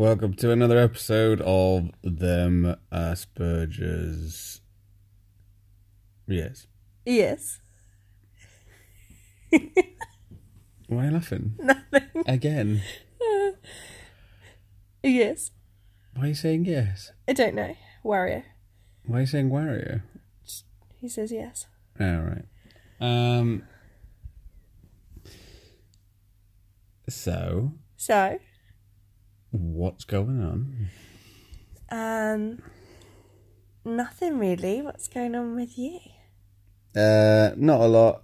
Welcome to another episode of Them Asperger's. Yes. Yes. Why are you laughing? Nothing. Again. Yes. Why are you saying yes? I don't know. Wario. Why are you saying Wario? He says yes. Alright. Um. So, So, what's going on? um, nothing really. What's going on with you? Uh, not a lot.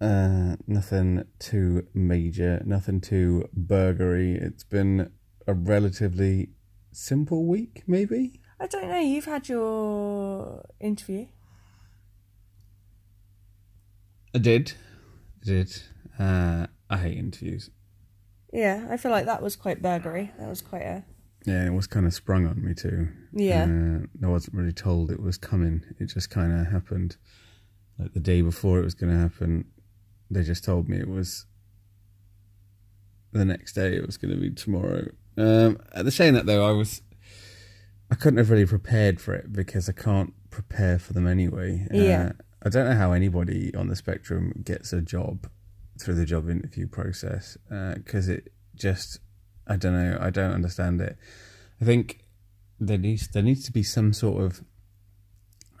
Uh, nothing too major. Nothing too burgery. It's been a relatively simple week, maybe. I don't know. You've had your interview. I did. I did. Uh, I hate interviews. Yeah, I feel like that was quite burgery. That was quite a Yeah, it was kind of sprung on me too. yeah. Uh, I wasn't really told it was coming. It just kind of happened. Like the day before it was going to happen, they just told me it was the next day. It was going to be tomorrow. Um, at the that though, I was I couldn't have really prepared for it because I can't prepare for them anyway. Yeah. Uh, I don't know how anybody on the spectrum gets a job through the job interview process because it just I don't know. I don't understand it. I think there needs there needs to be some sort of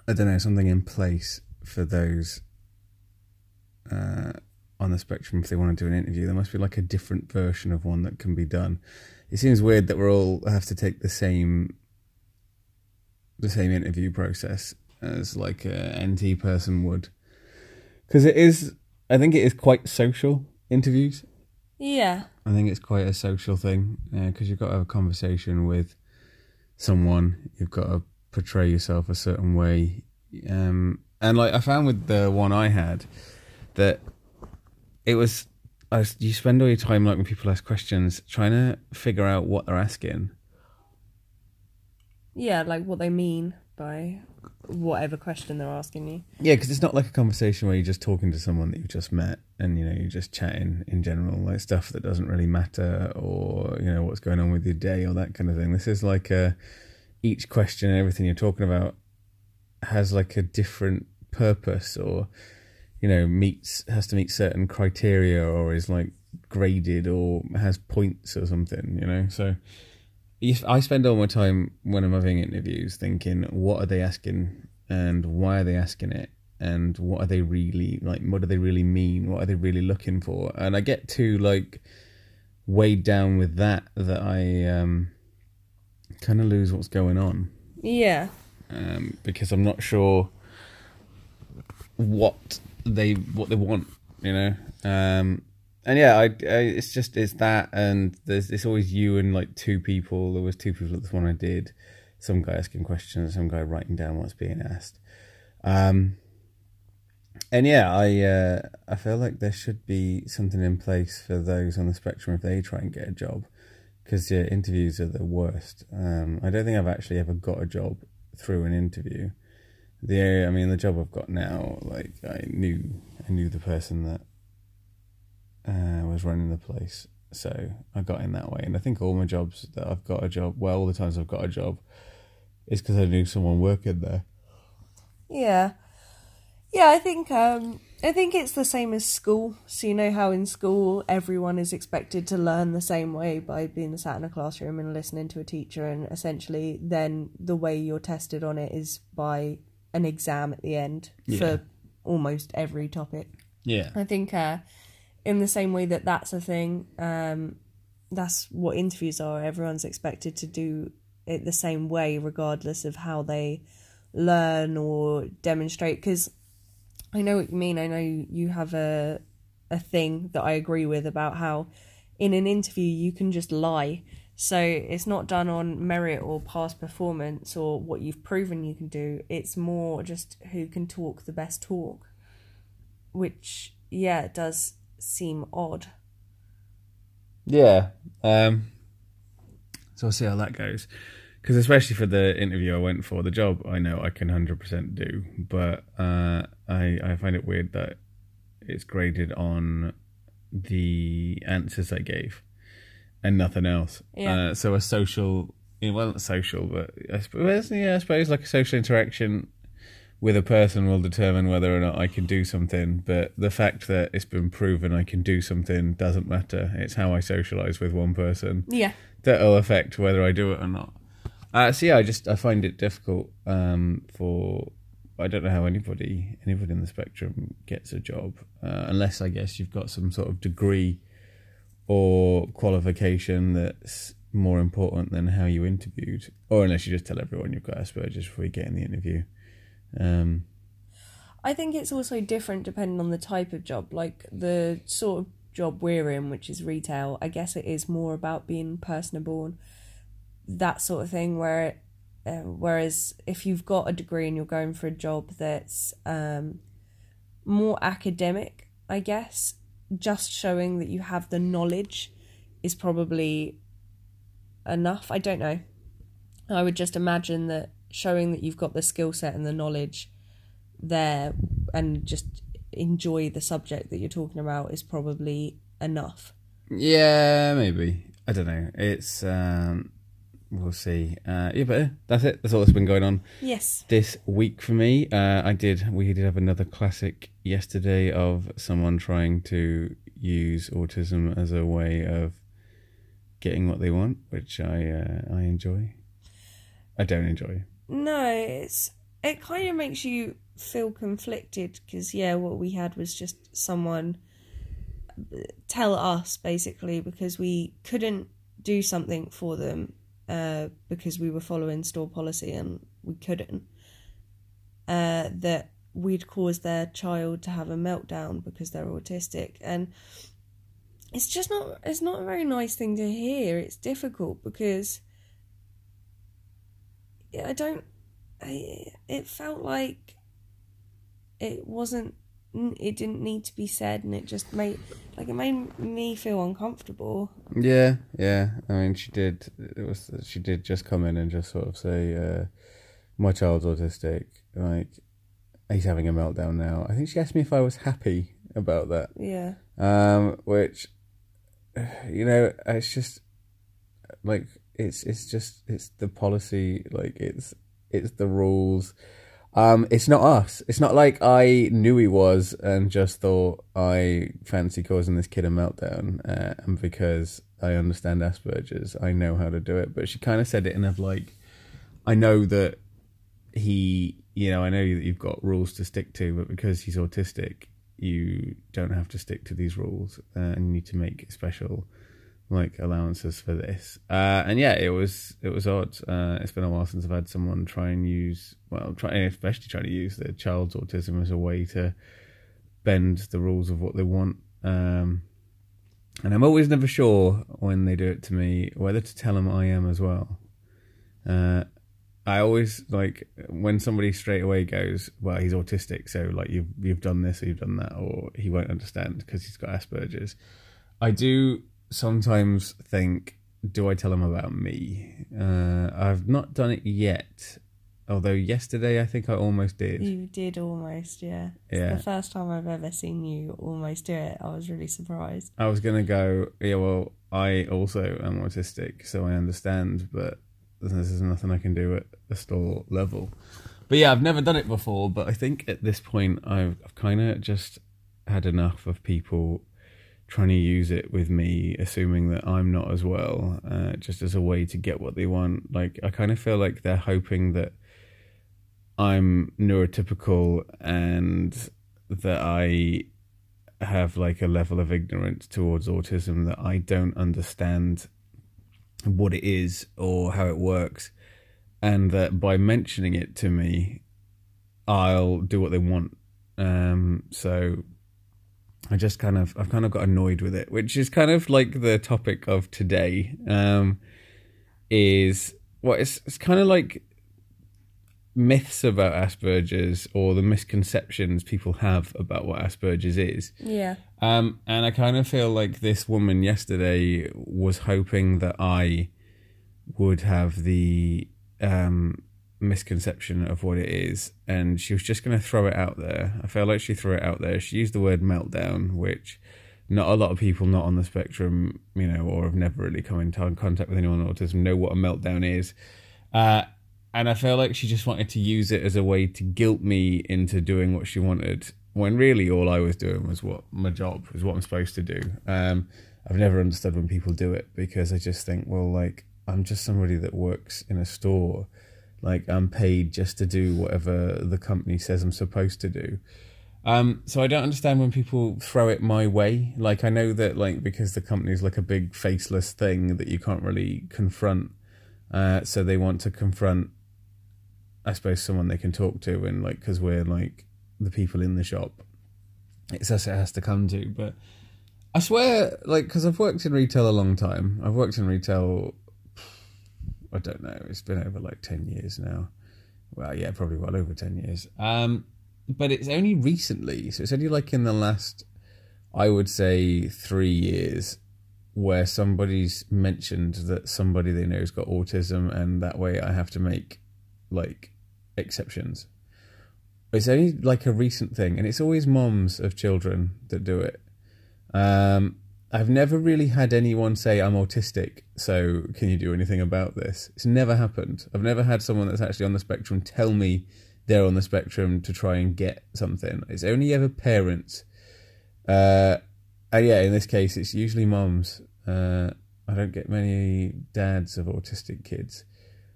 I don't know something in place for those uh, on the spectrum if they want to do an interview. There must be like a different version of one that can be done. It seems weird that we're all have to take the same the same interview process as like a NT person would, because it is. I think it is quite social interviews. Yeah. I think it's quite a social thing because you've got to have a conversation with someone. You've got to portray yourself a certain way, um, and like I found with the one I had that it was. I was, you spend all your time like when people ask questions trying to figure out what they're asking. Yeah, like what they mean by whatever question they're asking you. Yeah, because it's not like a conversation where you're just talking to someone that you've just met and you know you're just chatting in general, like stuff that doesn't really matter, or you know what's going on with your day or that kind of thing. This is like a each question and everything you're talking about has like a different purpose, or you know meets has to meet certain criteria, or is like graded or has points or something. You know, so I spend all my time when I'm having interviews thinking, what are they asking and why are they asking it? And what are they really like? What do they really mean? What are they really looking for? And I get too like weighed down with that that I um, kind of lose what's going on Yeah. um, because I'm not sure what they what they want, you know. Um, and yeah, I, I it's just it's that, and there's it's always you and like two people. There was two people at this one I did. Some guy asking questions, some guy writing down what's being asked. Um, and yeah, I uh, I feel like there should be something in place for those on the spectrum if they try and get a job, because yeah, interviews are the worst. Um, I don't think I've actually ever got a job through an interview. The area, I mean, the job I've got now, like I knew I knew the person that uh, was running the place, so I got in that way. And I think all my jobs that I've got a job, well, all the times I've got a job, is because I knew someone working there. Yeah. Yeah, I think um I think it's the same as school. So you know how in school everyone is expected to learn the same way by being sat in a classroom and listening to a teacher and essentially then the way you're tested on it is by an exam at the end Yeah. for almost every topic. Yeah, I think uh, in the same way that that's a thing, um, that's what interviews are. Everyone's expected to do it the same way, regardless of how they learn or demonstrate. Because I know what you mean. I know you have a a thing that I agree with about how in an interview you can just lie. So it's not done on merit or past performance or what you've proven you can do. It's more just who can talk the best talk which yeah it does seem odd yeah. Um, so we'll see how that goes. Because especially for the interview I went for, the job I know I can hundred percent do, but uh, I I find it weird that it's graded on the answers I gave. and nothing else. Yeah. Uh, so a social, you know, well, not social, but I suppose, yeah, I suppose like a social interaction with a person will determine whether or not I can do something. But the fact that it's been proven I can do something doesn't matter. It's how I socialize with one person Yeah. that'll affect whether I do it or not. Uh, so yeah, I just I find it difficult um, for I don't know how anybody anybody in the spectrum gets a job uh, unless I guess you've got some sort of degree or qualification that's more important than how you interviewed, or unless you just tell everyone you've got Asperger's before you get in the interview. Um, I think it's also different depending on the type of job. Like the sort of job we're in, which is retail, I guess it is more about being personable and that sort of thing. Where, uh, whereas if you've got a degree and you're going for a job that's um, more academic, I guess just showing that you have the knowledge is probably enough. I don't know. I would just imagine that showing that you've got the skill set and the knowledge there and just enjoy the subject that you're talking about is probably enough. yeah, maybe I don't know. It's um, we'll see. Uh, yeah, but uh, that's it. That's all that's been going on. Yes. this week for me. Uh, I did. We did have another classic yesterday of someone trying to use autism as a way of getting what they want, which I uh, I enjoy. I don't enjoy. No, it's it kind of makes you feel conflicted because yeah, what we had was just someone uh, tell us basically because we couldn't do something for them uh, because we were following store policy and we couldn't. Uh, that we'd cause their child to have a meltdown because they're autistic and it's just not it's not a very nice thing to hear it's difficult because I don't. I, it felt like it wasn't. It didn't need to be said, and it just made like it made me feel uncomfortable. Yeah, yeah. I mean, she did. It was she did just come in and just sort of say, uh, "My child's autistic. Like, he's having a meltdown now." I think she asked me if I was happy about that. Yeah, um, which you know it's just like it's it's just it's the policy like it's it's the rules. Um it's not us. It's not like i knew he was and just thought i fancy causing this kid a meltdown uh, and because i understand asperger's i know how to do it. But she kind of said it in of like i know that he you know i know that you've got rules to stick to but because he's autistic you don't have to stick to these rules uh, and you need to make special like allowances for this. Uh, and yeah it was it was odd. Uh, it's been a while since i've had someone try and use well try especially trying to use their child's autism as a way to bend the rules of what they want. Um, and i'm always never sure when they do it to me whether to tell them i am as well. Uh, I always like when somebody straight away goes, "Well, he's autistic, so like you've you've done this or you've done that, or he won't understand because he's got Asperger's." I do sometimes think, "Do I tell him about me?" Uh, I've not done it yet, although yesterday I think I almost did. you did almost. Yeah, it's Yeah. the first time I've ever seen you almost do it. I was really surprised. I was gonna go, yeah, well, I also am autistic, so I understand, but there's there's nothing I can do at a store level. But yeah, I've never done it before, but I think at this point I've, I've kind of just had enough of people trying to use it with me, assuming that I'm not as well, uh, just as a way to get what they want. Like, I kind of feel like they're hoping that I'm neurotypical and that I have like a level of ignorance towards autism that I don't understand what it is or how it works, and that by mentioning it to me, I'll do what they want. Um, so I just kind of I've kind of got annoyed with it, which is kind of like the topic of today. Um, is well, it's it's kind of like myths about Asperger's or the misconceptions people have about what Asperger's is. Yeah, Um, and I kind of feel like this woman yesterday was hoping that I would have the um, misconception of what it is, and she was just going to throw it out there. I felt like she threw it out there. She used the word meltdown, which not a lot of people not on the spectrum, you know, or have never really come into contact with anyone on autism know what a meltdown is. Uh, and I felt like she just wanted to use it as a way to guilt me into doing what she wanted, when really all I was doing was what my job was what I'm supposed to do. Um, I've never understood when people do it because I just think, well, like I'm just somebody that works in a store, like I'm paid just to do whatever the company says I'm supposed to do. Um, so I don't understand when people throw it my way. Like I know that like because the company is like a big faceless thing that you can't really confront. Uh, so they want to confront I suppose someone they can talk to and like because we're like the people in the shop. It's us it has to come to, but I swear, like because I've worked in retail a long time. I've worked in retail. I don't know. It's been over like ten years now. Well, yeah, probably well over ten years. Um, but it's only recently, so it's only like in the last, I would say, three years, where somebody's mentioned that somebody they know has got autism, and that way I have to make like exceptions. It's only like a recent thing, and it's always moms of children that do it. Um, I've never really had anyone say I'm autistic, so can you do anything about this? It's never happened. I've never had someone that's actually on the spectrum tell me they're on the spectrum to try and get something. It's only ever parents. Uh, and yeah, in this case, it's usually moms. Uh, I don't get many dads of autistic kids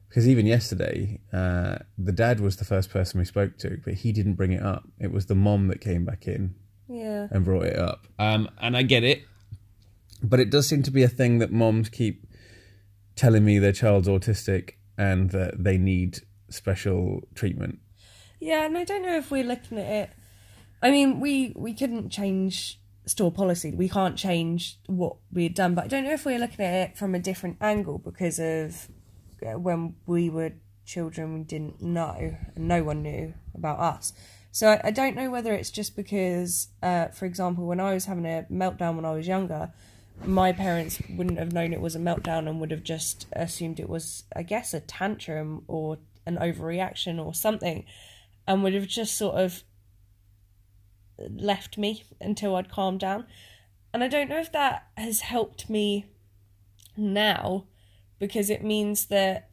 because even yesterday, uh, the dad was the first person we spoke to, but he didn't bring it up. It was the mom that came back in Yeah. and brought it up. Um, and I get it, but it does seem to be a thing that moms keep telling me their child's autistic and that they need special treatment. Yeah, and I don't know if we're looking at it. I mean, we we couldn't change store policy. We can't change what we had done, but I don't know if we're looking at it from a different angle because of uh, when we were children, we didn't know, and no one knew about us. So I, I don't know whether it's just because, uh, for example, when I was having a meltdown when I was younger, my parents wouldn't have known it was a meltdown and would have just assumed it was, I guess, a tantrum or an overreaction or something, and would have just sort of left me until I'd calmed down. And I don't know if that has helped me now because it means that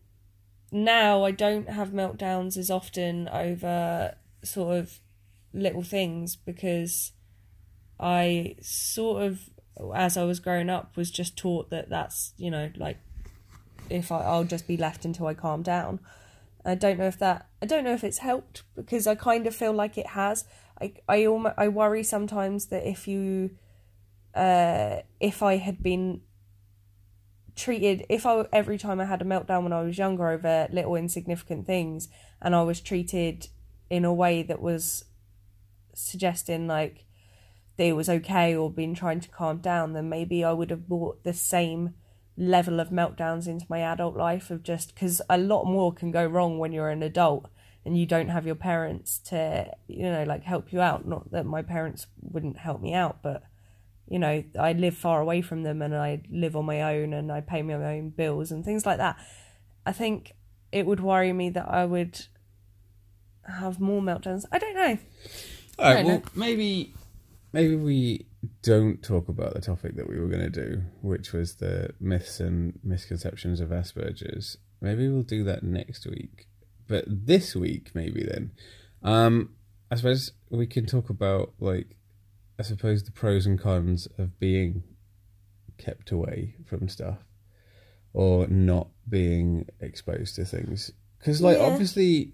now I don't have meltdowns as often over sort of little things because I sort of, as I was growing up, was just taught that that's, you know, like if I, I'll just be left until I calm down. I don't know if that I don't know if it's helped because I kind of feel like it has. I I almost, I worry sometimes that if you uh if I had been treated if I every time I had a meltdown when I was younger over little insignificant things and I was treated in a way that was suggesting like that it was okay or been trying to calm down then maybe I would have brought the same level of meltdowns into my adult life of just because a lot more can go wrong when you're an adult and you don't have your parents to you know like help you out. Not that my parents wouldn't help me out but you know i live far away from them and i live on my own and i pay my own bills and things like that. I think it would worry me that i would have more meltdowns. I don't know. All right, don't well, know. maybe maybe we don't talk about the topic that we were going to do, which was the myths and misconceptions of Asperger's. Maybe we'll do that next week. But this week, maybe then, um, I suppose we can talk about like, I suppose the pros and cons of being kept away from stuff or not being exposed to things. Because, like, Yeah. obviously,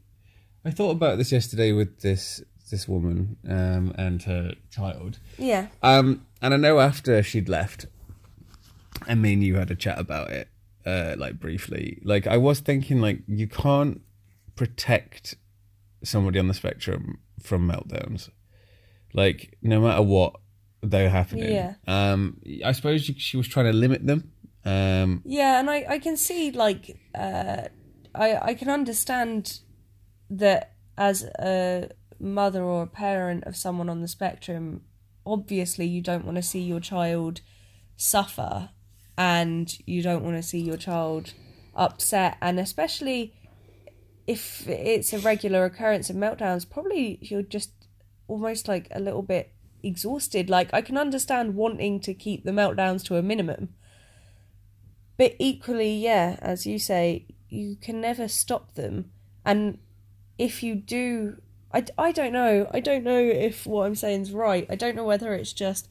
I thought about this yesterday with this this woman um, and her child. yeah Um, and I know after she'd left, I mean, you had a chat about it, uh, like briefly. Like I was thinking, like you can't protect somebody on the spectrum from meltdowns. Like no matter what they're happening. Yeah. Um, I suppose she, she was trying to limit them. Um, Yeah, and I, I can see like uh, I I can understand that as a mother or a parent of someone on the spectrum, obviously you don't want to see your child suffer, and you don't want to see your child upset, and especially if it's a regular occurrence of meltdowns, probably you're just almost like a little bit exhausted. Like I can understand wanting to keep the meltdowns to a minimum. But equally, yeah, as you say, you can never stop them. And if you do I, I don't know. I don't know if what I'm saying is right. I don't know whether it's just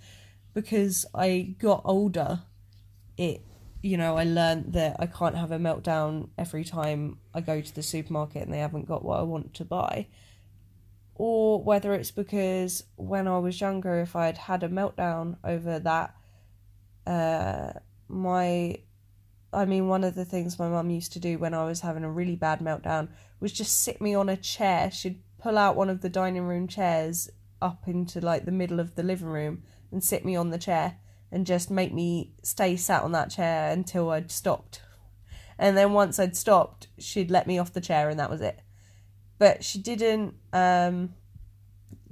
because I got older, it you know, I learned that I can't have a meltdown every time I go to the supermarket and they haven't got what I want to buy. Or whether it's because when I was younger, if I had had a meltdown over that, uh, my, I mean, one of the things my mum used to do when I was having a really bad meltdown was just sit me on a chair. She'd pull out one of the dining room chairs up into like the middle of the living room and sit me on the chair and just make me stay sat on that chair until I'd stopped. And then once I'd stopped, she'd let me off the chair and that was it. But she didn't um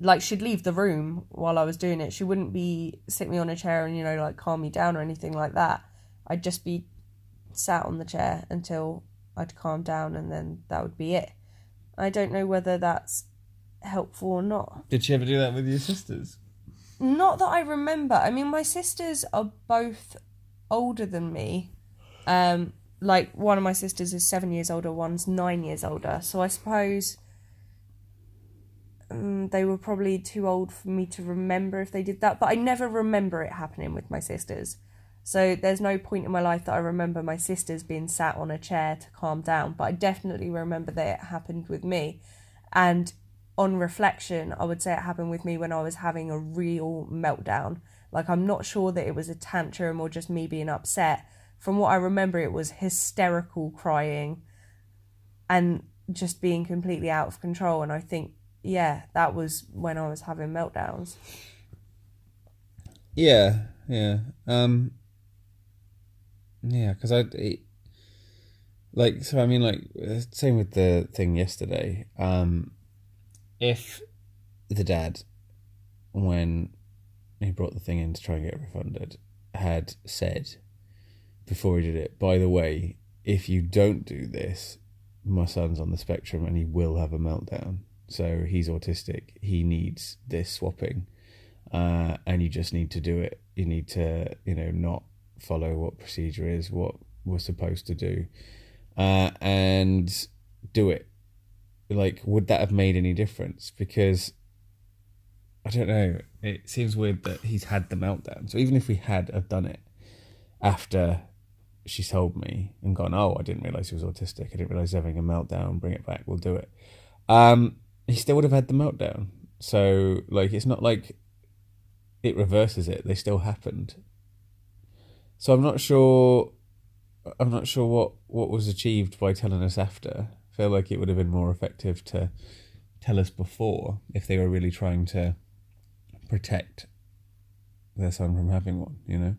like she'd leave the room while I was doing it. She wouldn't be sit me on a chair and, you know, like calm me down or anything like that. I'd just be sat on the chair until I'd calm down and then that would be it. I don't know whether that's helpful or not. Did she ever do that with your sisters? Not that I remember. I mean, my sisters are both older than me. Um, like one of my sisters is seven years older, one's nine years older. So I suppose um, they were probably too old for me to remember if they did that. But I never remember it happening with my sisters. So there's no point in my life that I remember my sisters being sat on a chair to calm down. But I definitely remember that it happened with me. And on reflection, I would say it happened with me when I was having a real meltdown. Like, I'm not sure that it was a tantrum or just me being upset. From what I remember, it was hysterical crying and just being completely out of control. And I think, yeah, that was when I was having meltdowns. Yeah, yeah, um, yeah. Because I, it, like, so I mean, like, same with the thing yesterday. Um, if the dad, when he brought the thing in to try and get refunded, had said before he did it, by the way, if you don't do this, my son's on the spectrum and he will have a meltdown. So he's autistic. He needs this swapping. Uh, and you just need to do it. You need to, you know, not follow what procedure is, what we're supposed to do, uh, and do it. Like would that have made any difference? Because i don't know it seems weird that he's had the meltdown. So even if we had have done it after she told me and gone oh i didn't realize he was autistic. I didn't realize having a meltdown. Bring it back. We'll do it. Um he still would have had the meltdown. So like it's not like it reverses it. They still happened so i'm not sure i'm not sure what what was achieved by telling us after I feel like it would have been more effective to tell us before if they were really trying to protect their son from having one, you know?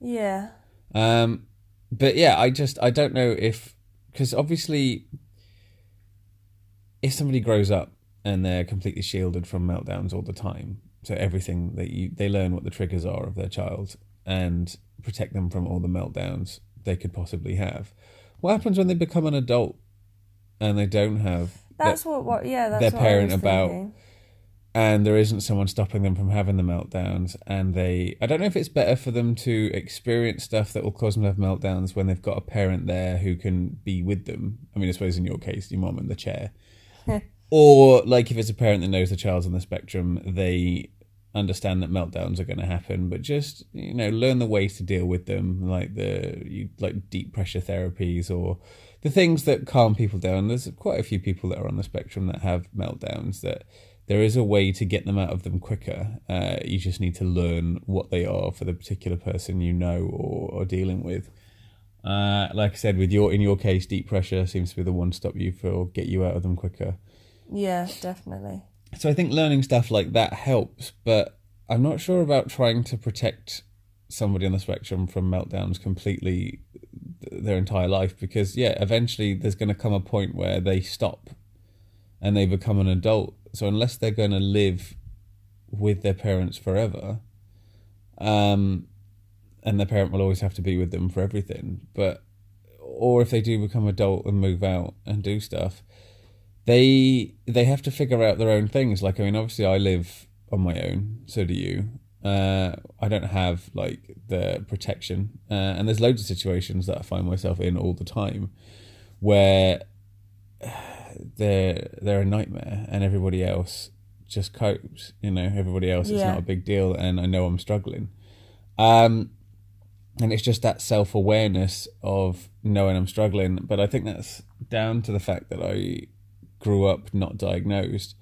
Yeah. Um, but yeah, I just, I don't know if, because obviously, if somebody grows up and they're completely shielded from meltdowns all the time, so everything that you, they learn what the triggers are of their child and protect them from all the meltdowns they could possibly have. What happens when they become an adult and they don't have that's what, what yeah that's their parent about thinking. and there isn't someone stopping them from having the meltdowns and they i don't know if it's better for them to experience stuff that will cause them to have meltdowns when they've got a parent there who can be with them i mean i suppose in your case your mom in the chair or like if it's a parent that knows the child's on the spectrum they understand that meltdowns are going to happen but just you know learn the ways to deal with them like the you, like deep pressure therapies or the things that calm people down. There's quite a few people that are on the spectrum that have meltdowns. That there is a way to get them out of them quicker. Uh, you just need to learn what they are for the particular person you know or are dealing with. Uh, like I said, with your in your case, deep pressure seems to be the one to stop you for get you out of them quicker. Yeah, definitely. So I think learning stuff like that helps, but I'm not sure about trying to protect somebody on the spectrum from meltdowns completely their entire life because yeah eventually there's going to come a point where they stop and they become an adult. So unless they're going to live with their parents forever um and their parent will always have to be with them for everything but or if they do become adult and move out and do stuff they they have to figure out their own things like i mean obviously i live on my own. So do you. Uh, I don't have like the protection, uh, and there's loads of situations that I find myself in all the time, where they're they're a nightmare, and everybody else just copes. You know, everybody else it's Yeah. not a big deal, and I know I'm struggling. Um, and it's just that self awareness of knowing I'm struggling. But I think that's down to the fact that I grew up not diagnosed.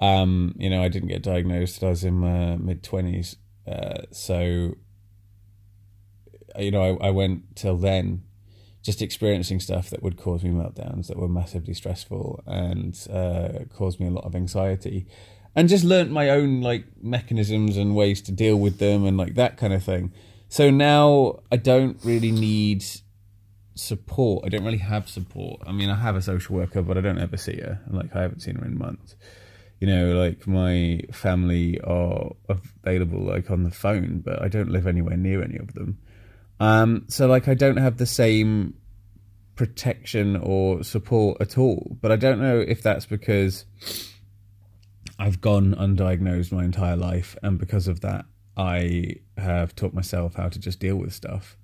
Um, you know, I didn't get diagnosed I was in my mid twenties. Uh, so, you know, I, I went till then just experiencing stuff that would cause me meltdowns that were massively stressful and uh, caused me a lot of anxiety and just learnt my own like mechanisms and ways to deal with them and like that kind of thing so now i don't really need support. I don't really have support. I mean i have a social worker but i don't ever see her. Like i haven't seen her in months. You know like my family are available like on the phone but i don't live anywhere near any of them. Um, so like I don't have the same protection or support at all. But I don't know if that's because I've gone undiagnosed my entire life, and because of that, I have taught myself how to just deal with stuff.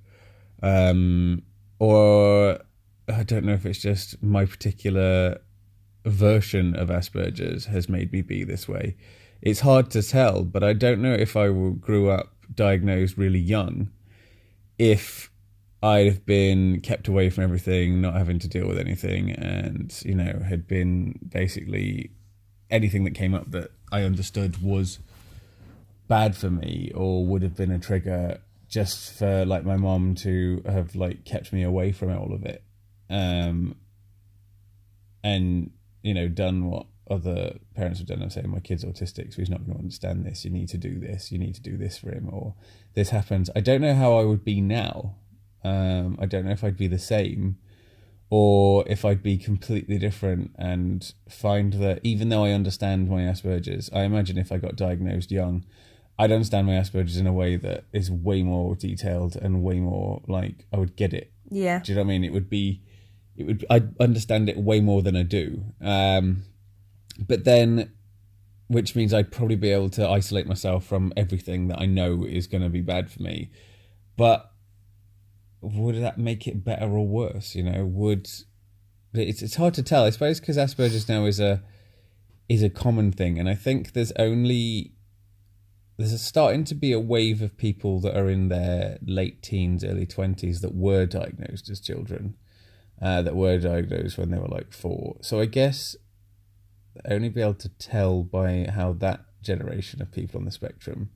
Um, or I don't know if it's just my particular version of Asperger's has made me be this way. It's hard to tell, but I don't know if I grew up diagnosed really young if I'd have been kept away from everything, not having to deal with anything, and you know had been basically anything that came up that I understood was bad for me or would have been a trigger just for like my mom to have like kept me away from all of it. Um and you know done what other parents have done. I'm saying my kid's autistic so he's not going to understand this. You need to do this. You need to do this for him or this happens. I don't know how i would be now. Um i don't know if i'd be the same or if i'd be completely different and find that even though i understand my asperger's i imagine if i got diagnosed young i'd understand my asperger's in a way that is way more detailed and way more like i would get it Yeah. do you know what I mean? It would be, it would. I understand it way more than I do. Um, but then, which means I'd probably be able to isolate myself from everything that I know is going to be bad for me. But would that make it better or worse? You know, would it's it's hard to tell. I suppose because Asperger's now is a is a common thing, and I think there's only there's a starting to be a wave of people that are in their late teens, early twenties that were diagnosed as children, uh, that were diagnosed when they were like four. So I guess only be able to tell by how that generation of people on the spectrum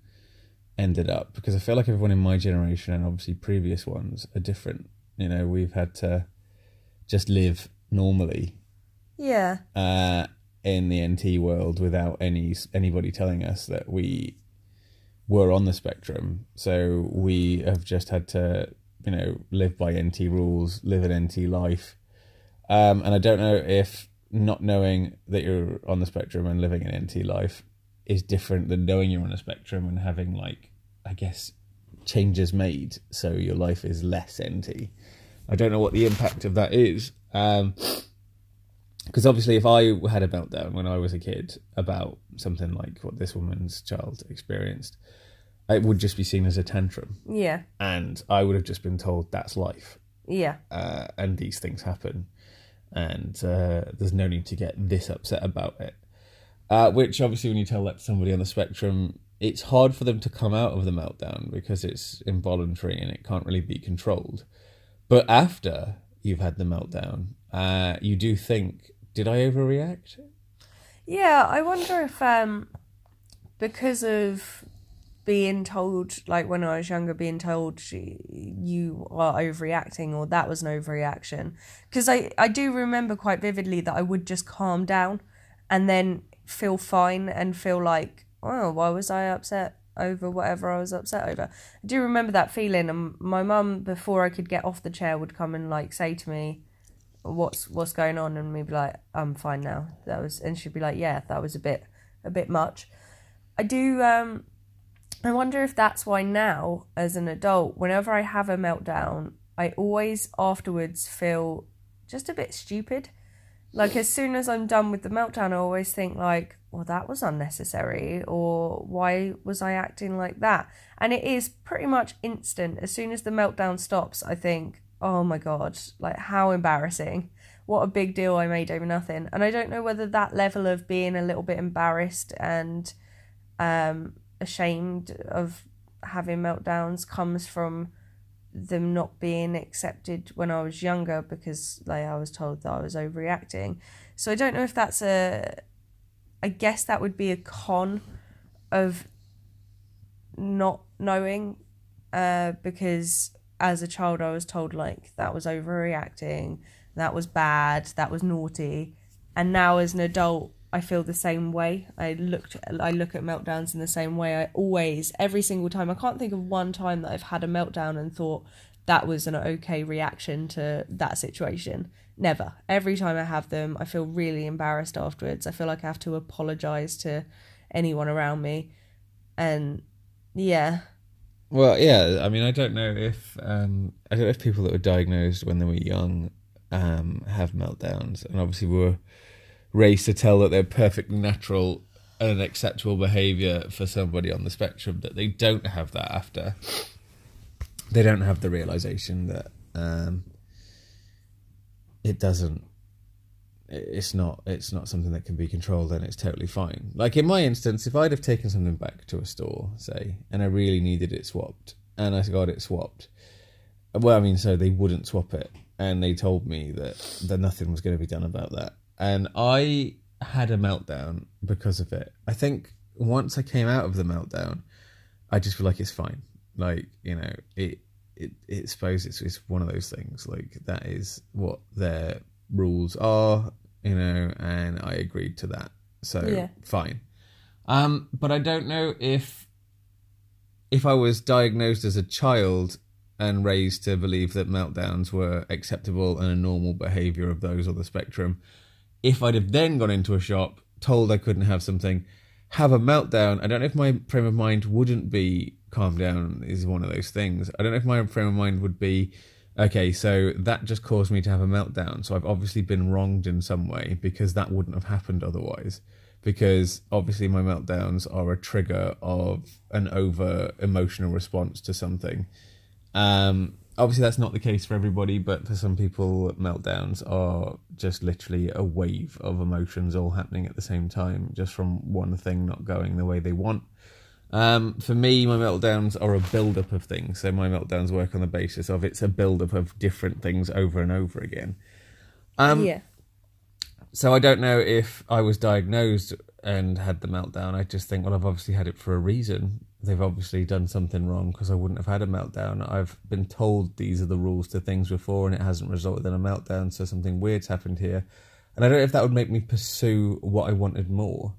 ended up, because I feel like everyone in my generation and obviously previous ones are different. You know, we've had to just live normally Yeah. uh, in the NT world without any anybody telling us that we were on the spectrum. So we have just had to, you know, live by NT rules, live an NT life. Um, and I don't know if not knowing that you're on the spectrum and living an NT life is different than knowing you're on a spectrum and having like, I guess, changes made so your life is less NT. I don't know what the impact of that is. Um, because obviously if i had a meltdown when i was a kid about something like what this woman's child experienced it would just be seen as a tantrum. Yeah. and i would have just been told that's life. Yeah. uh, and these things happen. And uh, there's no need to get this upset about it. Uh, which obviously when you tell that to somebody on the spectrum it's hard for them to come out of the meltdown because it's involuntary and it can't really be controlled. But after you've had the meltdown uh, you do think did i overreact? Yeah, I wonder if um because of being told like when I was younger being told you are overreacting or that was an overreaction. Because I I do remember quite vividly that I would just calm down and then feel fine and feel like oh why was I upset over whatever I was upset over? I do remember that feeling and my mum before I could get off the chair would come and like say to me what's what's going on and we'd be like i'm fine now that was and she'd be like yeah that was a bit a bit much i do um i wonder if that's why now as an adult whenever i have a meltdown i always afterwards feel just a bit stupid Like as soon as I'm done with the meltdown, I always think like, well, that was unnecessary, or why was I acting like that? And it is pretty much instant. As soon as the meltdown stops, I think, oh my god, like how embarrassing. What a big deal I made over nothing. And I don't know whether that level of being a little bit embarrassed and um, ashamed of having meltdowns comes from them not being accepted when I was younger because like I was told that I was overreacting. So I don't know if that's a I guess that would be a con of not knowing uh, because as a child I was told like that was overreacting, that was bad, that was naughty. And now as an adult I feel the same way. I looked I look at meltdowns in the same way. I always every single time I can't think of one time that I've had a meltdown and thought that was an okay reaction to that situation. Never. Every time I have them, I feel really embarrassed afterwards. I feel like I have to apologize to anyone around me. And yeah. Well, yeah, I mean I don't know if um I don't know if people that were diagnosed when they were young um have meltdowns. And obviously were raised to tell that they're perfectly natural and acceptable behavior for somebody on the spectrum that they don't have that after. They don't have the realization that um, it doesn't it's not it's not something that can be controlled and it's totally fine like in my instance if i'd have taken something back to a store say and i really needed it swapped and i got it swapped well i mean so they wouldn't swap it and they told me that that nothing was going to be done about that and I had a meltdown because of it. I think once I came out of the meltdown, I just feel like it's fine. Like you know, it it it suppose it's it's one of those things. Like that is what their rules are, you know, and I agreed to that. So yeah. fine. Um, but I don't know if if I was diagnosed as a child and raised to believe that meltdowns were acceptable and a normal behavior of those on the spectrum if I'd have then gone into a shop, told I couldn't have something, have a meltdown, I don't know if my frame of mind wouldn't be calm down is one of those things. I don't know if my frame of mind would be okay, so that just caused me to have a meltdown. So I've obviously been wronged in some way because that wouldn't have happened otherwise. Because obviously my meltdowns are a trigger of an over emotional response to something. Um, obviously that's not the case for everybody but for some people meltdowns are just literally a wave of emotions all happening at the same time just from one thing not going the way they want um, for me my meltdowns are a build-up of things so my meltdowns work on the basis of it's a build-up of different things over and over again um, yeah so i don't know if i was diagnosed and had the meltdown i just think well i've obviously had it for a reason they've obviously done something wrong because I wouldn't have had a meltdown. I've been told these are the rules to things before and it hasn't resulted in a meltdown, so something weird's happened here. And I don't know if that would make me pursue what I wanted more.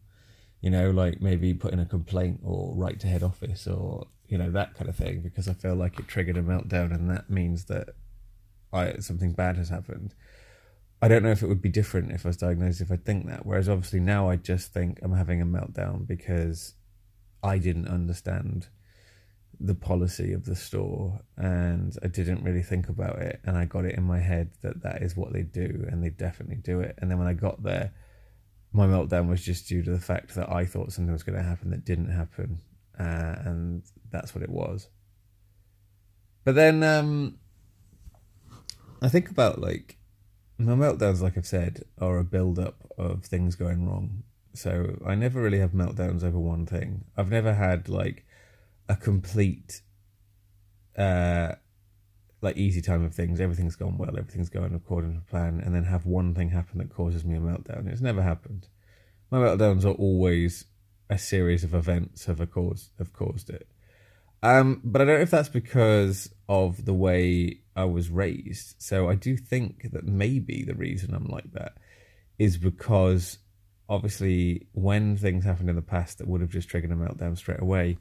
You know, like maybe put in a complaint or write to head office or, you know, that kind of thing, because I feel like it triggered a meltdown and that means that I something bad has happened. I don't know if it would be different if I was diagnosed if I think that. Whereas obviously now I just think I'm having a meltdown because I didn't understand the policy of the store and I didn't really think about it and I got it in my head that that is what they do and they definitely do it and then when I got there my meltdown was just due to the fact that I thought something was going to happen that didn't happen uh, and that's what it was but then um, I think about like my meltdowns like I've said are a build up of things going wrong so I never really have meltdowns over one thing. I've never had like a complete uh like easy time of things. Everything's gone well, everything's going according to plan, and then have one thing happen that causes me a meltdown. It's never happened. My meltdowns are always a series of events have caused have caused it. Um, but I don't know if that's because of the way I was raised. So I do think that maybe the reason I'm like that is because obviously, when things happened in the past that would have just triggered a meltdown straight away,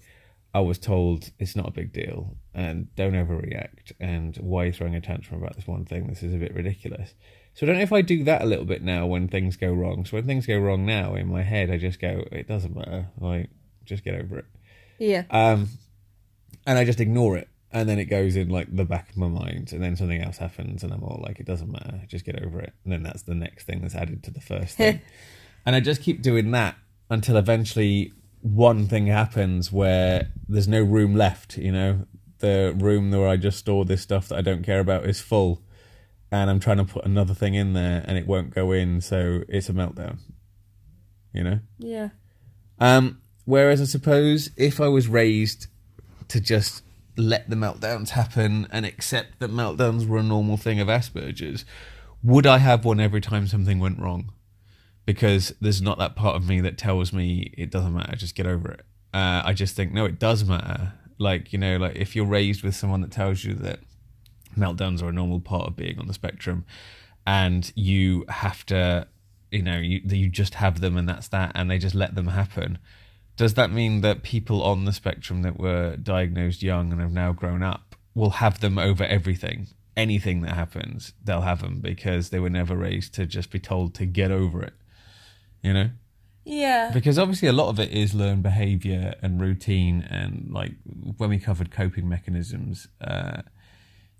I was told it's not a big deal and don't overreact. And why are you throwing a tantrum about this one thing? This is a bit ridiculous. So I don't know if I do that a little bit now when things go wrong. So when things go wrong now in my head, I just go, it doesn't matter. Like, just get over it. Yeah. Um, and I just ignore it. and then it goes in like the back of my mind, and then something else happens, and I'm all like, it doesn't matter, just get over it. And then that's the next thing that's added to the first thing, and I just keep doing that until eventually one thing happens where there's no room left. You know, the room where I just store this stuff that I don't care about is full, and I'm trying to put another thing in there, and it won't go in, so it's a meltdown. You know. Yeah. Um, whereas I suppose if I was raised to just let the meltdowns happen and accept that meltdowns were a normal thing of Asperger's, would I have one every time something went wrong? Because there's not that part of me that tells me it doesn't matter, just get over it. Uh, I just think, no, it does matter. Like, you know, like if you're raised with someone that tells you that meltdowns are a normal part of being on the spectrum and you have to, you know, you, you just have them and that's that, and they just let them happen does that mean that people on the spectrum that were diagnosed young and have now grown up will have them over everything? Anything that happens, they'll have them because they were never raised to just be told to get over it. You know? Yeah. Because obviously a lot of it is learned behavior and routine and like when we covered coping mechanisms, uh,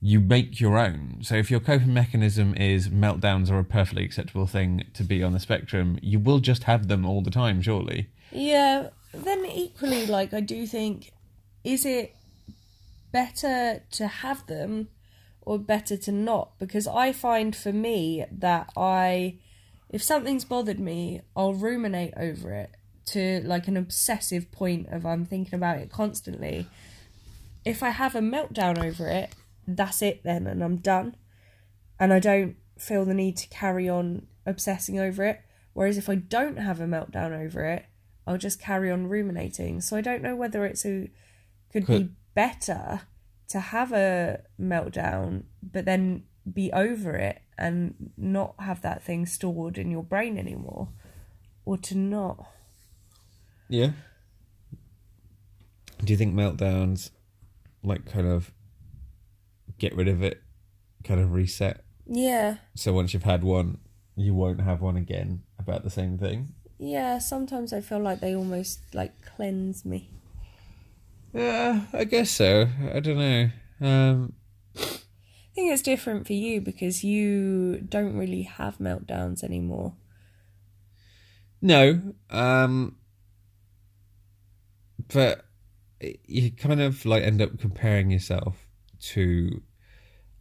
you make your own. So if your coping mechanism is meltdowns are a perfectly acceptable thing to be on the spectrum, you will just have them all the time, surely. Yeah. Then equally, like, I do think, is it better to have them or better to not? Because I find for me that I, if something's bothered me, I'll ruminate over it to like an obsessive point of I'm thinking about it constantly. If I have a meltdown over it, that's it then, and I'm done. And I don't feel the need to carry on obsessing over it. Whereas if I don't have a meltdown over it, I'll just carry on ruminating. So I don't know whether it's a could be better to have a meltdown, but then be over it and not have that thing stored in your brain anymore, or to not. Yeah. Do you think meltdowns, like, kind of get rid of it, kind of reset? Yeah, So once you've had one, you won't have one again about the same thing? yeah. Sometimes I feel like they almost like cleanse me. Yeah, I guess so. I don't know. Um, think it's different for you because you don't really have meltdowns anymore. no. Um, but you kind of like end up comparing yourself to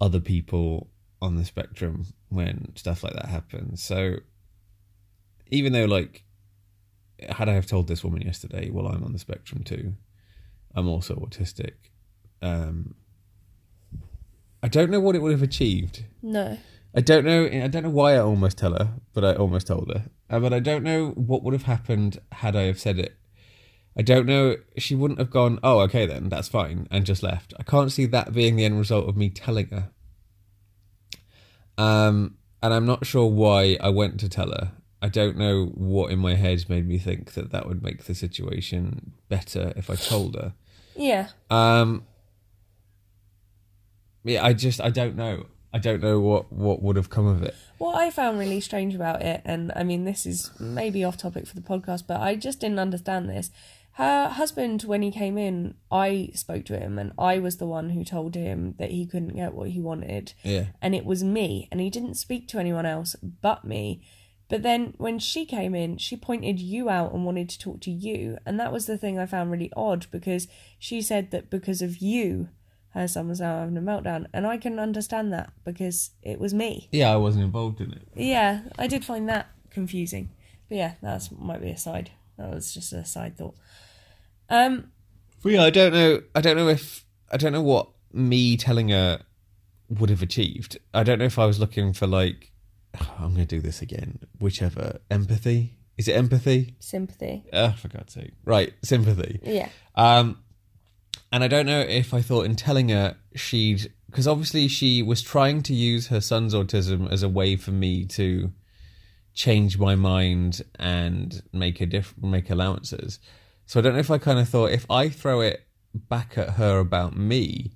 other people on the spectrum when stuff like that happens. So even though like had I have told this woman yesterday, well I'm on the spectrum too. I'm also autistic. Um I don't know what it would have achieved. No. I don't know. I don't know why I almost tell her, but I almost told her. Uh, but I don't know what would have happened had I have said it. I don't know. She wouldn't have gone. Oh, okay then, that's fine, and just left. I can't see that being the end result of me telling her. Um, and I'm not sure why I went to tell her. I don't know what in my head made me think that that would make the situation better if I told her. Yeah. Um, yeah, I just I don't know. I don't know what what would have come of it. What I found really strange about it, and I mean, this is maybe off topic for the podcast, but I just didn't understand this. Her husband, when he came in, I spoke to him, and I was the one who told him that he couldn't get what he wanted. Yeah. And it was me, and he didn't speak to anyone else but me. But then when she came in, she pointed you out and wanted to talk to you. And that was the thing I found really odd because she said that because of you, her son was now having a meltdown. And I can understand that because it was me. Yeah, I wasn't involved in it. Yeah, I did find that confusing. But yeah, that's might be a side. That was just a side thought. Um, But yeah, I don't know. I don't know if I don't know what me telling her would have achieved. I don't know if I was looking for like I'm going to do this again. Whichever empathy is it empathy? sympathy. Uh, for God's sake, right? Sympathy. Yeah. Um, and I don't know if I thought in telling her she'd because obviously she was trying to use her son's autism as a way for me to change my mind and make a diff- make allowances. So I don't know if I kind of thought if I throw it back at her about me,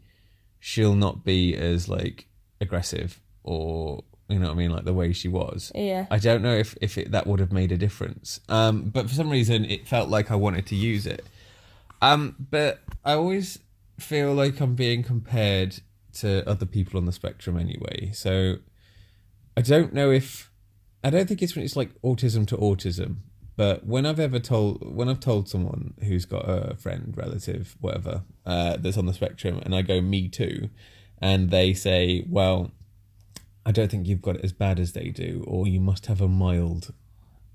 she'll not be as like aggressive or you know what I mean, like the way she was. Yeah. I don't know if if it, that would have made a difference. Um, but for some reason, it felt like I wanted to use it. Um, but I always feel like I'm being compared to other people on the spectrum anyway. So I don't know if I don't think it's it's like autism to autism. But when I've ever told when I've told someone who's got a friend, relative, whatever, uh, that's on the spectrum, and I go me too, and they say, well, I don't think you've got it as bad as they do, or you must have a mild,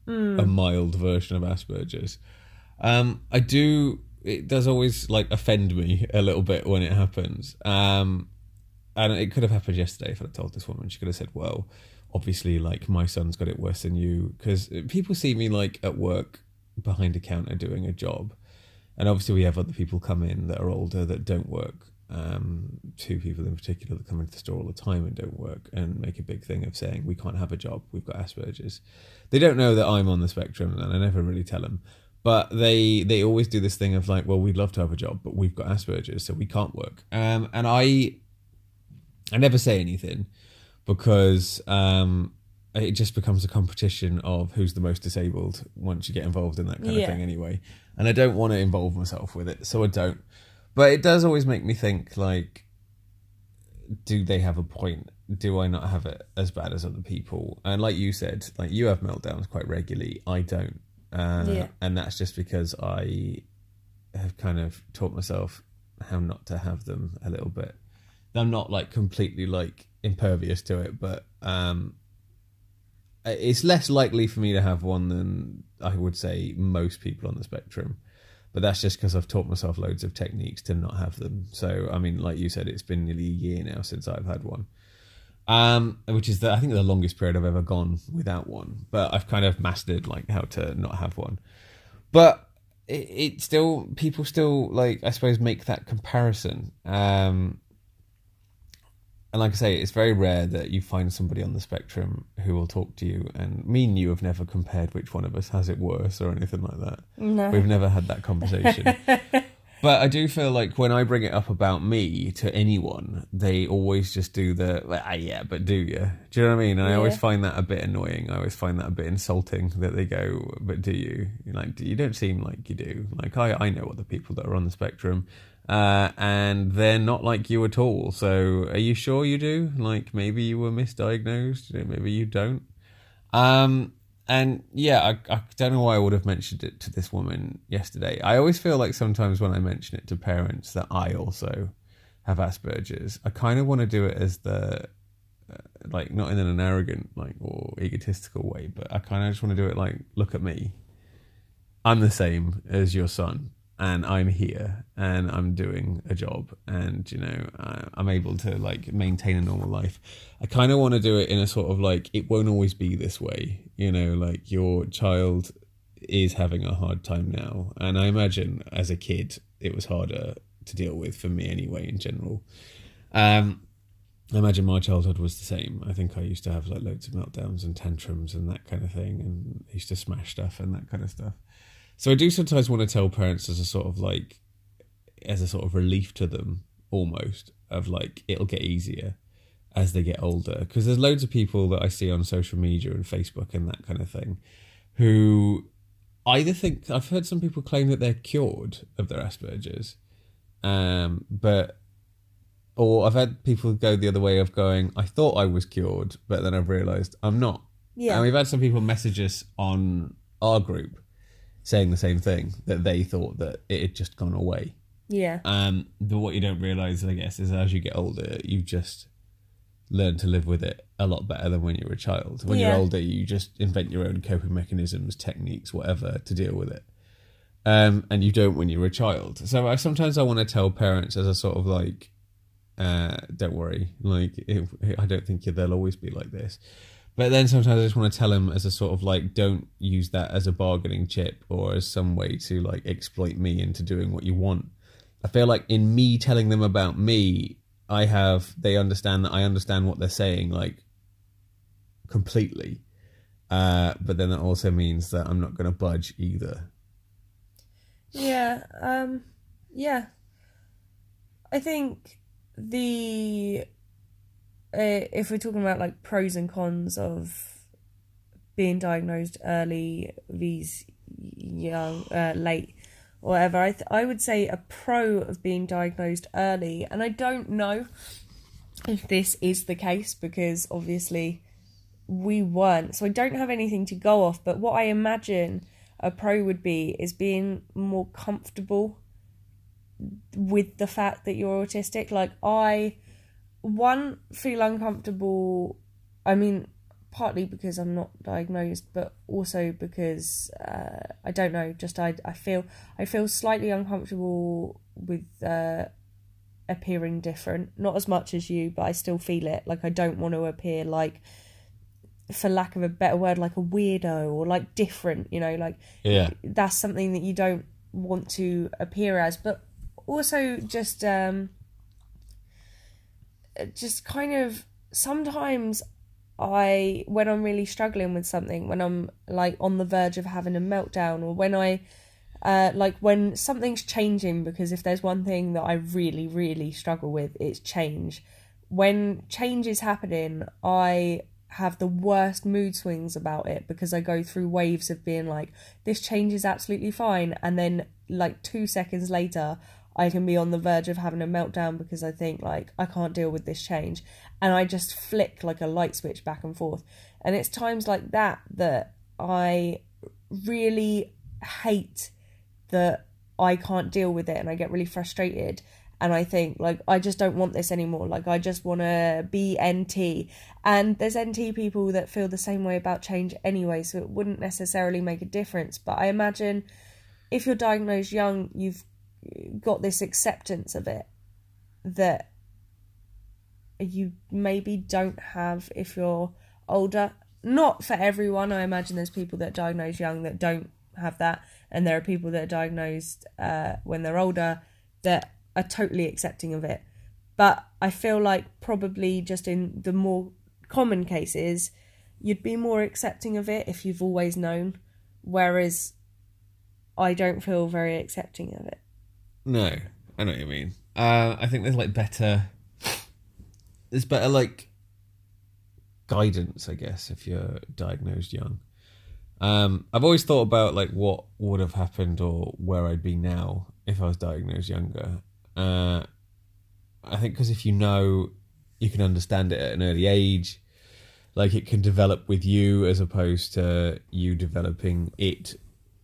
a mild version of Asperger's. Um, I do. It does always like offend me a little bit when it happens. Um, and it could have happened yesterday if I'd told this woman. She could have said, "Well, obviously, like my son's got it worse than you," because people see me like at work behind a counter doing a job, and obviously we have other people come in that are older that don't work. Um, two people in particular that come into the store all the time and don't work and make a big thing of saying we can't have a job. We've got Asperger's. They don't know that I'm on the spectrum, and I never really tell them. But they they always do this thing of like, well, we'd love to have a job, but we've got Asperger's, so we can't work. Um, and I I never say anything because um, it just becomes a competition of who's the most disabled once you get involved in that kind Yeah. of thing anyway. And I don't want to involve myself with it, so I don't. But it does always make me think like, do they have a point? Do I not have it as bad as other people? And like you said, like you have meltdowns quite regularly. I don't. Uh, Yeah. And that's just because I have kind of taught myself how not to have them a little bit. I'm not like completely like impervious to it, but um, it's less likely for me to have one than I would say most people on the spectrum. But that's just because I've taught myself loads of techniques to not have them. So I mean, like you said, it's been nearly a year now since I've had one, um, which is the I think the longest period I've ever gone without one. But I've kind of mastered like how to not have one. But it, it still people still like I suppose make that comparison. Um, and like I say, it's very rare that you find somebody on the spectrum who will talk to you. And me and you have never compared which one of us has it worse or anything like that. No. We've never had that conversation. but I do feel like when I bring it up about me to anyone, they always just do the, like, ah, yeah, but do you? Do you know what I mean? And I always find that a bit annoying. I always find that a bit insulting that they go, but do you? You're like, you don't seem like you do. Like, I, I know other people that are on the spectrum. Uh, and they're not like you at all. So, are you sure you do? Like, maybe you were misdiagnosed. Maybe you don't. Um, and yeah, I, I don't know why I would have mentioned it to this woman yesterday. I always feel like sometimes when I mention it to parents that I also have Asperger's, I kind of want to do it as the uh, like not in an arrogant like or egotistical way, but I kind of just want to do it like, look at me, I'm the same as your son, and I'm here, and I'm doing a job, and you know I, I'm able to like maintain a normal life. I kind of want to do it in a sort of like it won't always be this way, you know, like your child is having a hard time now, and I imagine as a kid it was harder to deal with for me anyway in general. Um, I imagine my childhood was the same. I think I used to have like loads of meltdowns and tantrums and that kind of thing, and used to smash stuff and that kind of stuff. So I do sometimes want to tell parents as a sort of like, as a sort of relief to them, almost of like it'll get easier as they get older. Because there's loads of people that I see on social media and Facebook and that kind of thing, who either think I've heard some people claim that they're cured of their Asperger's, um, but or I've had people go the other way of going, I thought I was cured, but then I've realised I'm not. Yeah. And we've had some people message us on our group saying the same thing that they thought that it had just gone away. Yeah. Um, but what you don't realise, I guess, is as you get older, you just learn to live with it a lot better than when you were a child. When you're older, you just invent your own coping mechanisms, techniques, whatever, to deal with it. Um, and you don't when you're a child. So I sometimes I want to tell parents as a sort of like, uh, don't worry, like if, I don't think they'll always be like this. But then sometimes I just want to tell them as a sort of like, don't use that as a bargaining chip or as some way to like exploit me into doing what you want. I feel like in me telling them about me, I have they understand that I understand what they're saying like completely. Uh, but then that also means that I'm not going to budge either. Yeah, um, yeah. I think the if we're talking about like pros and cons of being diagnosed early, these young, uh, late, whatever. I th- I would say a pro of being diagnosed early, and I don't know if this is the case because obviously we weren't. So I don't have anything to go off. But what I imagine a pro would be is being more comfortable with the fact that you're autistic. Like I, one feel uncomfortable. I mean, partly because I'm not diagnosed, but also because uh, I don't know. Just I I feel I feel slightly uncomfortable with uh, appearing different. Not as much as you, but I still feel it. Like I don't want to appear like, for lack of a better word, like a weirdo or like different. You know, like Yeah. that's something that you don't want to appear as. But also just um, just kind of sometimes I when I'm really struggling with something, when I'm like on the verge of having a meltdown, or when I uh, like when something's changing, because if there's one thing that I really, really struggle with, it's change. When change is happening, I have the worst mood swings about it because I go through waves of being like, this change is absolutely fine, and then like two seconds later, I can be on the verge of having a meltdown because I think like I can't deal with this change and I just flick like a light switch back and forth. And it's times like that that I really hate that I can't deal with it and I get really frustrated and I think like I just don't want this anymore. Like I just want to be NT. And there's NT people that feel the same way about change anyway, so it wouldn't necessarily make a difference. But I imagine if you're diagnosed young, you've got this acceptance of it that you maybe don't have if you're older. Not for everyone. I imagine there's people that are diagnosed young that don't have that, and there are people that are diagnosed uh, when they're older that are totally accepting of it. But I feel like probably just in the more common cases, you'd be more accepting of it if you've always known, whereas I don't feel very accepting of it. No, I know what you mean. Uh, I think there's like better. There's better like guidance, I guess, if you're diagnosed young. Um, I've always thought about like what would have happened or where I'd be now if I was diagnosed younger. Uh, I think because if you know, you can understand it at an early age. Like it can develop with you as opposed to you developing it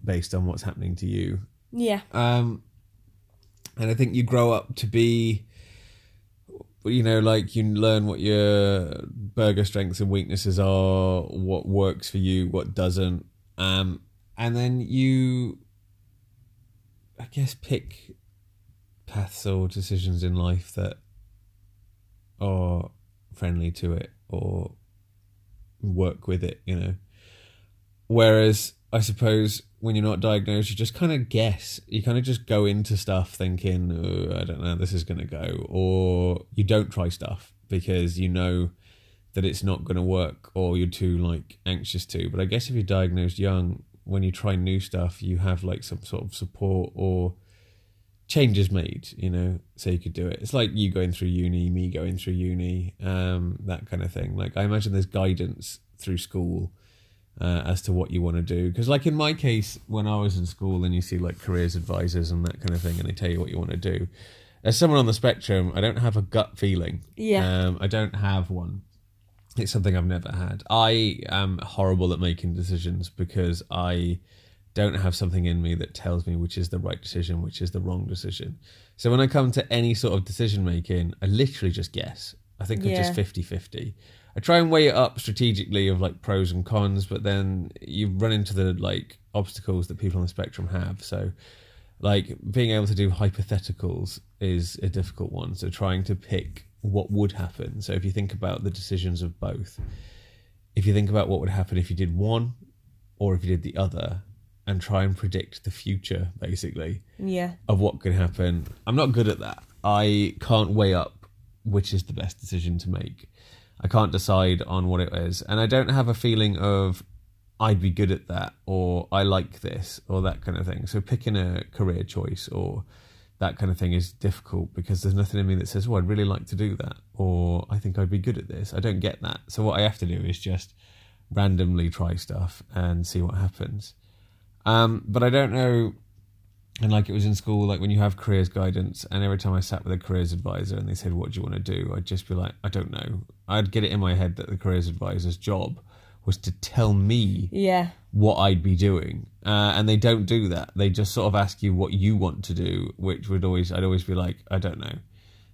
based on what's happening to you. Yeah. Um, and I think you grow up to be, you know, like you learn what your burger strengths and weaknesses are, what works for you, what doesn't, um, and then you, I guess, pick paths or decisions in life that are friendly to it or work with it, you know. Whereas I suppose when you're not diagnosed, you just kind of guess. You kind of just go into stuff thinking, oh, I don't know, this is going to go. Or you don't try stuff because you know that it's not going to work or you're too like anxious to. But I guess if you're diagnosed young, when you try new stuff, you have like some sort of support or changes made, you know, so you could do it. It's like you going through uni, me going through uni, um, that kind of thing. Like I imagine there's guidance through school uh, as to what you want to do. Because, like in my case, when I was in school, and you see like careers advisors and that kind of thing, and they tell you what you want to do. As someone on the spectrum, I don't have a gut feeling. Yeah. Um, I don't have one. It's something I've never had. I am horrible at making decisions because I don't have something in me that tells me which is the right decision, which is the wrong decision. So when I come to any sort of decision making, I literally just guess. I think I'm just Yeah. 50 50. I try and weigh it up strategically of like pros and cons, but then you run into the like obstacles that people on the spectrum have. So, like being able to do hypotheticals is a difficult one. So, trying to pick what would happen. So, if you think about the decisions of both, if you think about what would happen if you did one or if you did the other, and try and predict the future, basically Yeah. of what could happen. I'm not good at that. I can't weigh up which is the best decision to make. I can't decide on what it is. And I don't have a feeling of I'd be good at that or I like this or that kind of thing. So picking a career choice or that kind of thing is difficult because there's nothing in me that says, "Oh, I'd really like to do that," or "I think I'd be good at this." I don't get that. So what I have to do is just randomly try stuff and see what happens. Um, but I don't know and like it was in school, like when you have careers guidance, and every time I sat with a careers advisor and they said, "What do you want to do?" I'd just be like, "I don't know." I'd get it in my head that the careers advisor's job was to tell me Yeah. what I'd be doing, uh, and they don't do that. They just sort of ask you what you want to do, which would always I'd always be like, "I don't know,"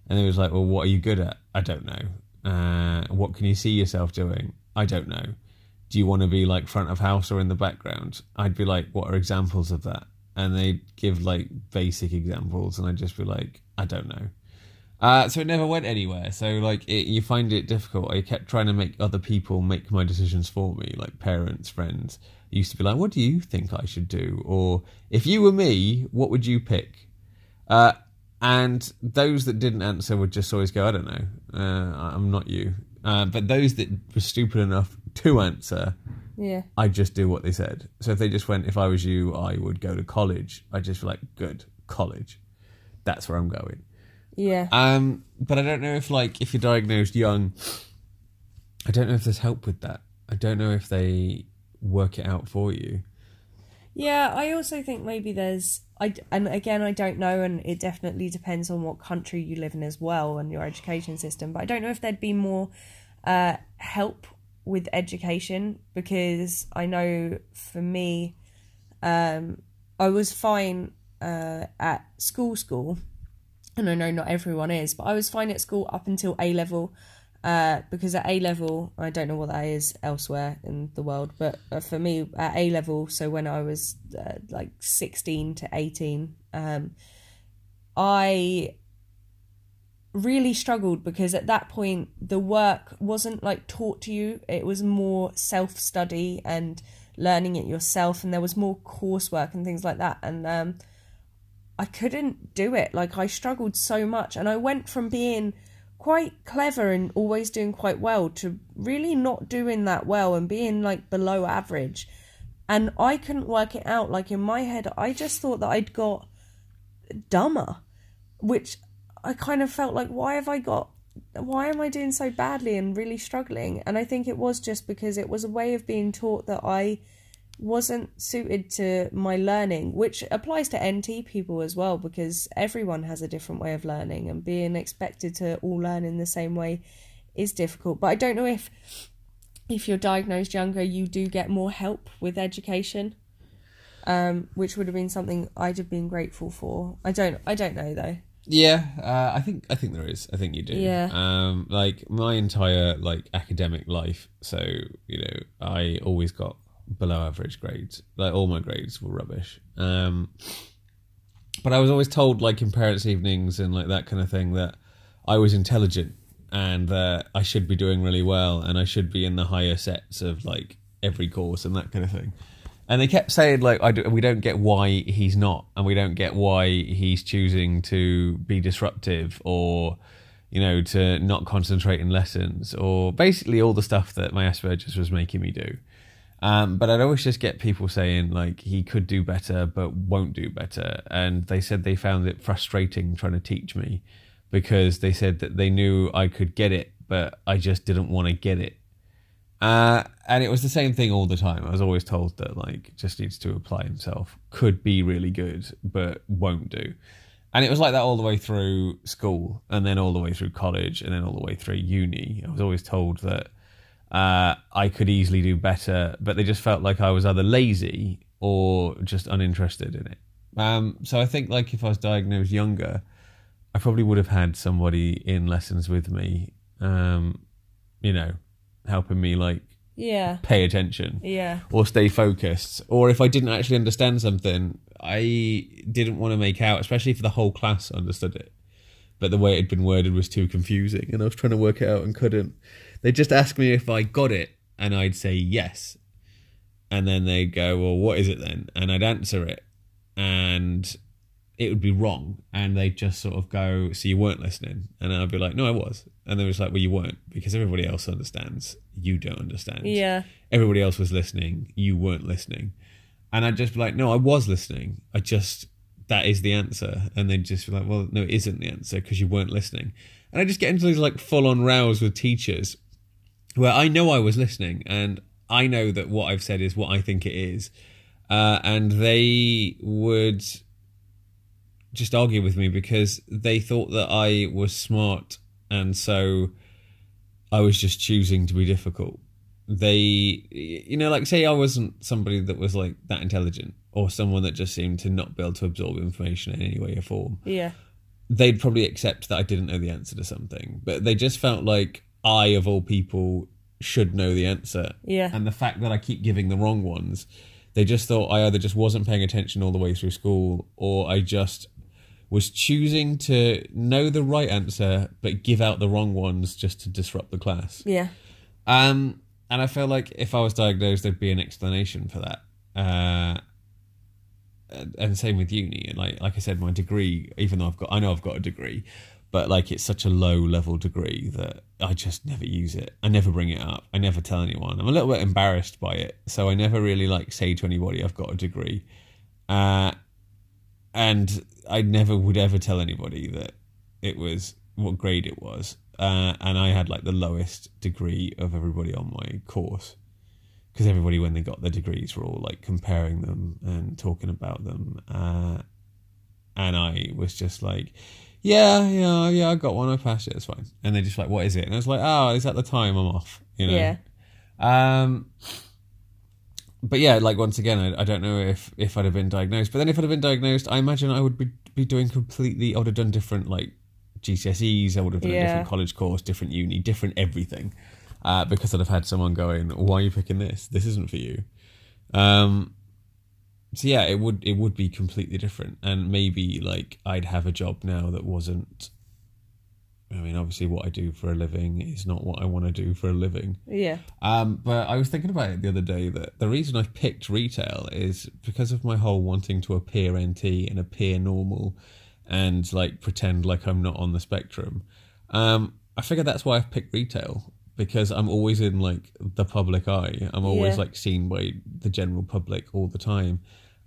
and it was like, "Well, what are you good at?" I don't know. Uh, what can you see yourself doing? I don't know. Do you want to be like front of house or in the background? I'd be like, "What are examples of that?" And they give like basic examples, and I'd just be like, I don't know. Uh, so it never went anywhere. So like, it, you find it difficult. I kept trying to make other people make my decisions for me, like parents, friends. used to be like, "What do you think I should do?" Or if you were me, what would you pick? Uh, and those that didn't answer would just always go, "I don't know. Uh, I'm not you." Uh, but those that were stupid enough to answer Yeah. I just do what they said. So if they just went, if I was you, I would go to college. I just feel like, good, college. That's where I'm going. Yeah. Um, but I don't know if like if you're diagnosed young, I don't know if there's help with that. I don't know if they work it out for you. Yeah, I also think maybe there's I and again I don't know, and it definitely depends on what country you live in as well and your education system. But I don't know if there'd be more uh, help with education because I know for me, um, I was fine uh, at school school, and I know not everyone is, but I was fine at school up until A level. Uh, because at A level, I don't know what that is elsewhere in the world, but uh, for me at A level, so when I was uh, like 16 to 18, um, I really struggled because at that point the work wasn't like taught to you, it was more self study and learning it yourself, and there was more coursework and things like that. And um, I couldn't do it. Like I struggled so much, and I went from being quite clever and always doing quite well to really not doing that well and being like below average. And I couldn't work it out. Like in my head, I just thought that I'd got dumber, which I kind of felt like, why have I got, why am I doing so badly and really struggling? And I think it was just because it was a way of being taught that I wasn't suited to my learning, which applies to NT people as well, because everyone has a different way of learning, and being expected to all learn in the same way is difficult. But I don't know if if you're diagnosed younger, you do get more help with education, um, which would have been something I'd have been grateful for. I don't, I don't know though. Yeah, uh, I think I think there is. I think you do. Yeah. Um, like my entire like academic life, so you know, I always got below average grades. Like all my grades were rubbish. Um, but I was always told, like in parents' evenings and like that kind of thing, that I was intelligent and that I should be doing really well and I should be in the higher sets of like every course and that kind of thing. And they kept saying like, I do, we don't get why he's not, and we don't get why he's choosing to be disruptive or, you know, to not concentrate in lessons or basically all the stuff that my Asperger's was making me do. Um, but I'd always just get people saying like he could do better but won't do better, and they said they found it frustrating trying to teach me because they said that they knew I could get it, but I just didn't want to get it. Uh, and it was the same thing all the time. I was always told that like just needs to apply himself, could be really good, but won't do. And it was like that all the way through school, and then all the way through college, and then all the way through uni. I was always told that uh, I could easily do better, but they just felt like I was either lazy or just uninterested in it. Um, so I think like if I was diagnosed younger, I probably would have had somebody in lessons with me, um, you know, helping me like Yeah, pay attention yeah, or stay focused. Or if I didn't actually understand something, I didn't want to make out, especially if the whole class understood it. But the way it had been worded was too confusing, and I was trying to work it out and couldn't. They just asked me if I got it, and I'd say yes. And then they'd go, Well, what is it then? And I'd answer it, and it would be wrong. And they'd just sort of go, So you weren't listening? And I'd be like, No, I was. And they was like, Well, you weren't, because everybody else understands. You don't understand yeah, everybody else was listening, you weren't listening. And I'd just be like, no, I was listening. I just, that is the answer. And they'd just be like, well, no, it isn't the answer because you weren't listening. And I just get into these like full on rows with teachers where I know I was listening and I know that what I've said is what I think it is. Uh, and they would just argue with me because they thought that I was smart and so I was just choosing to be difficult. They, you know, like say I wasn't somebody that was like that intelligent or someone that just seemed to not be able to absorb information in any way or form. Yeah. They'd probably accept that I didn't know the answer to something, but they just felt like I, of all people, should know the answer. Yeah. And the fact that I keep giving the wrong ones, they just thought I either just wasn't paying attention all the way through school or I just was choosing to know the right answer but give out the wrong ones just to disrupt the class. Yeah. Um, and I feel like if I was diagnosed, there'd be an explanation for that. Uh, and- and same with uni. And like like I said, my degree, even though I've got, I know I've got a degree, but like it's such a low level degree that I just never use it. I never bring it up. I never tell anyone. I'm a little bit embarrassed by it, so I never really like say to anybody I've got a degree. Uh, and I never would ever tell anybody that it was what grade it was. Uh, and I had like the lowest degree of everybody on my course because everybody, when they got their degrees, were all like comparing them and talking about them. Uh, and I was just like, yeah, yeah, yeah, I got one. I passed it. It's fine. And they're just like, what is it? And I was like, oh, is that the time I'm off? You know. Yeah. Um, but yeah, like once again, I, I don't know if if I'd have been diagnosed. But then if I'd have been diagnosed, I imagine I would be be doing completely. I would have done different like GCSEs. I would have done a different college course, different uni, different everything. Uh, because I'd have had someone going, "Why are you picking this? This isn't for you." Um, so yeah, it would it would be completely different, and maybe like I'd have a job now that wasn't. I mean, obviously, what I do for a living is not what I want to do for a living. Yeah. Um, but I was thinking about it the other day that the reason I picked retail is because of my whole wanting to appear NT and appear normal and like pretend like I'm not on the spectrum. Um, I figure that's why I've picked retail because I'm always in like the public eye. I'm always Yeah. like seen by the general public all the time.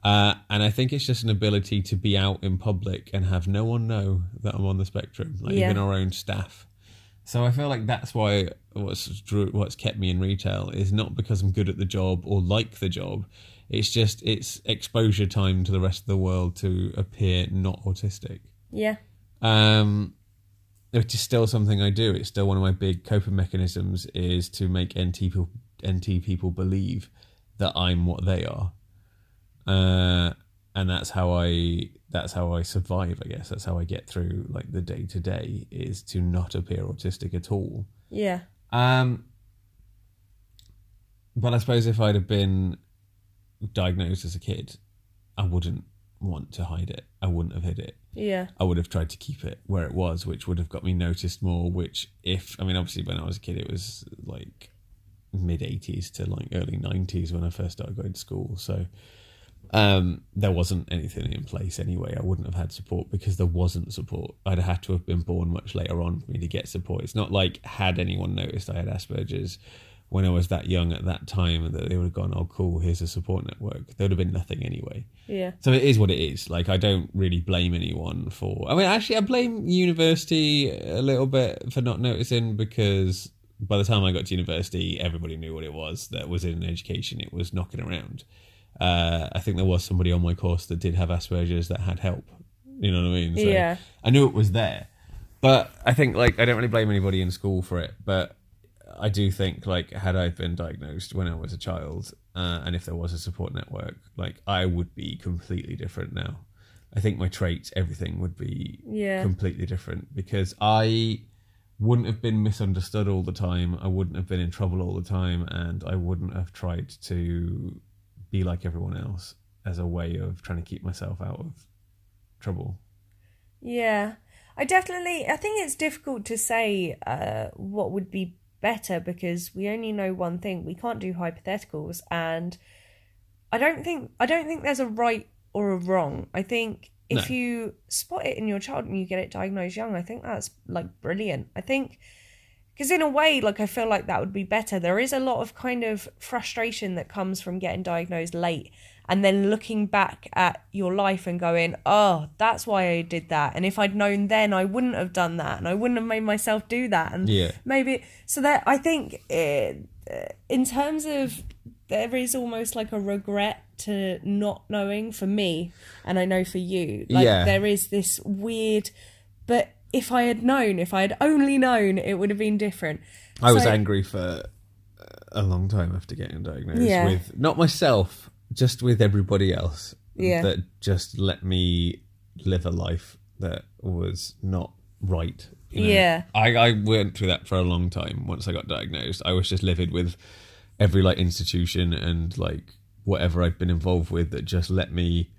Uh, and I think it's just an ability to be out in public and have no one know that I'm on the spectrum, like Yeah. even our own staff. So I feel like that's why what's drew, what's kept me in retail is not because I'm good at the job or like the job. It's just it's exposure time to the rest of the world to appear not autistic. Yeah. Um, which is still something I do. It's still one of my big coping mechanisms is to make NT people NT people believe that I'm what they are. Uh, and that's how I that's how I survive. I guess that's how I get through like the day to day is to not appear autistic at all. Yeah. Um, but I suppose if I'd have been diagnosed as a kid, I wouldn't want to hide it. I wouldn't have hid it. Yeah. I would have tried to keep it where it was, which would have got me noticed more. Which, if I mean, obviously, when I was a kid, it was like mid '80s to like early '90s when I first started going to school. So um, there wasn't anything in place anyway. I wouldn't have had support because there wasn't support. I'd have had to have been born much later on for me to get support. It's not like had anyone noticed I had Asperger's when I was that young at that time that they would have gone, "Oh, cool, here's a support network." There would have been nothing anyway. Yeah. So it is what it is. Like I don't really blame anyone for. I mean, actually, I blame university a little bit for not noticing because by the time I got to university, everybody knew what it was that was in education. It was knocking around. Uh, I think there was somebody on my course that did have Asperger's that had help. You know what I mean? So Yeah. I knew it was there, but I think like I don't really blame anybody in school for it. But I do think like had I been diagnosed when I was a child, uh, and if there was a support network, like I would be completely different now. I think my traits, everything would be Yeah. completely different because I wouldn't have been misunderstood all the time. I wouldn't have been in trouble all the time, and I wouldn't have tried to be like everyone else as a way of trying to keep myself out of trouble. Yeah, I definitely. I think it's difficult to say uh, what would be better because we only know one thing. We can't do hypotheticals, and I don't think I don't think there's a right or a wrong. I think if No. you spot it in your child and you get it diagnosed young, I think that's like brilliant. I think because in a way, like I feel like that would be better. There is a lot of kind of frustration that comes from getting diagnosed late and then looking back at your life and going, oh, that's why I did that. And if I'd known then, I wouldn't have done that, and I wouldn't have made myself do that. And Yeah. maybe so that I think uh, in terms of there is almost like a regret to not knowing for me, and I know for you. Like Yeah. there is this weird, but if I had known, if I had only known, it would have been different. I was angry for a long time after getting diagnosed Yeah. with not myself, just with everybody else. Yeah. That just let me live a life that was not right. you know? Yeah. I, I went through that for a long time once I got diagnosed. I was just livid with every like institution and like whatever I'd been involved with that just let me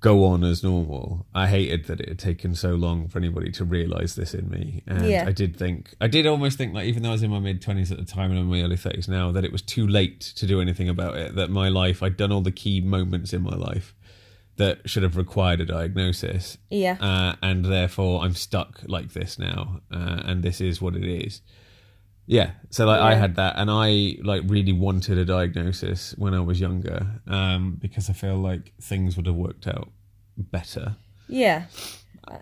go on as normal. I hated that it had taken so long for anybody to realise this in me. And Yeah. I did think I did almost think like even though I was in my mid twenties at the time and I'm in my early thirties now, that it was too late to do anything about it. That my life I'd done all the key moments in my life that should have required a diagnosis. Yeah. Uh, and therefore I'm stuck like this now. Uh, and this is what it is. Yeah. So like I had that and I like really wanted a diagnosis when I was younger. Um, because I feel like things would have worked out better. Yeah.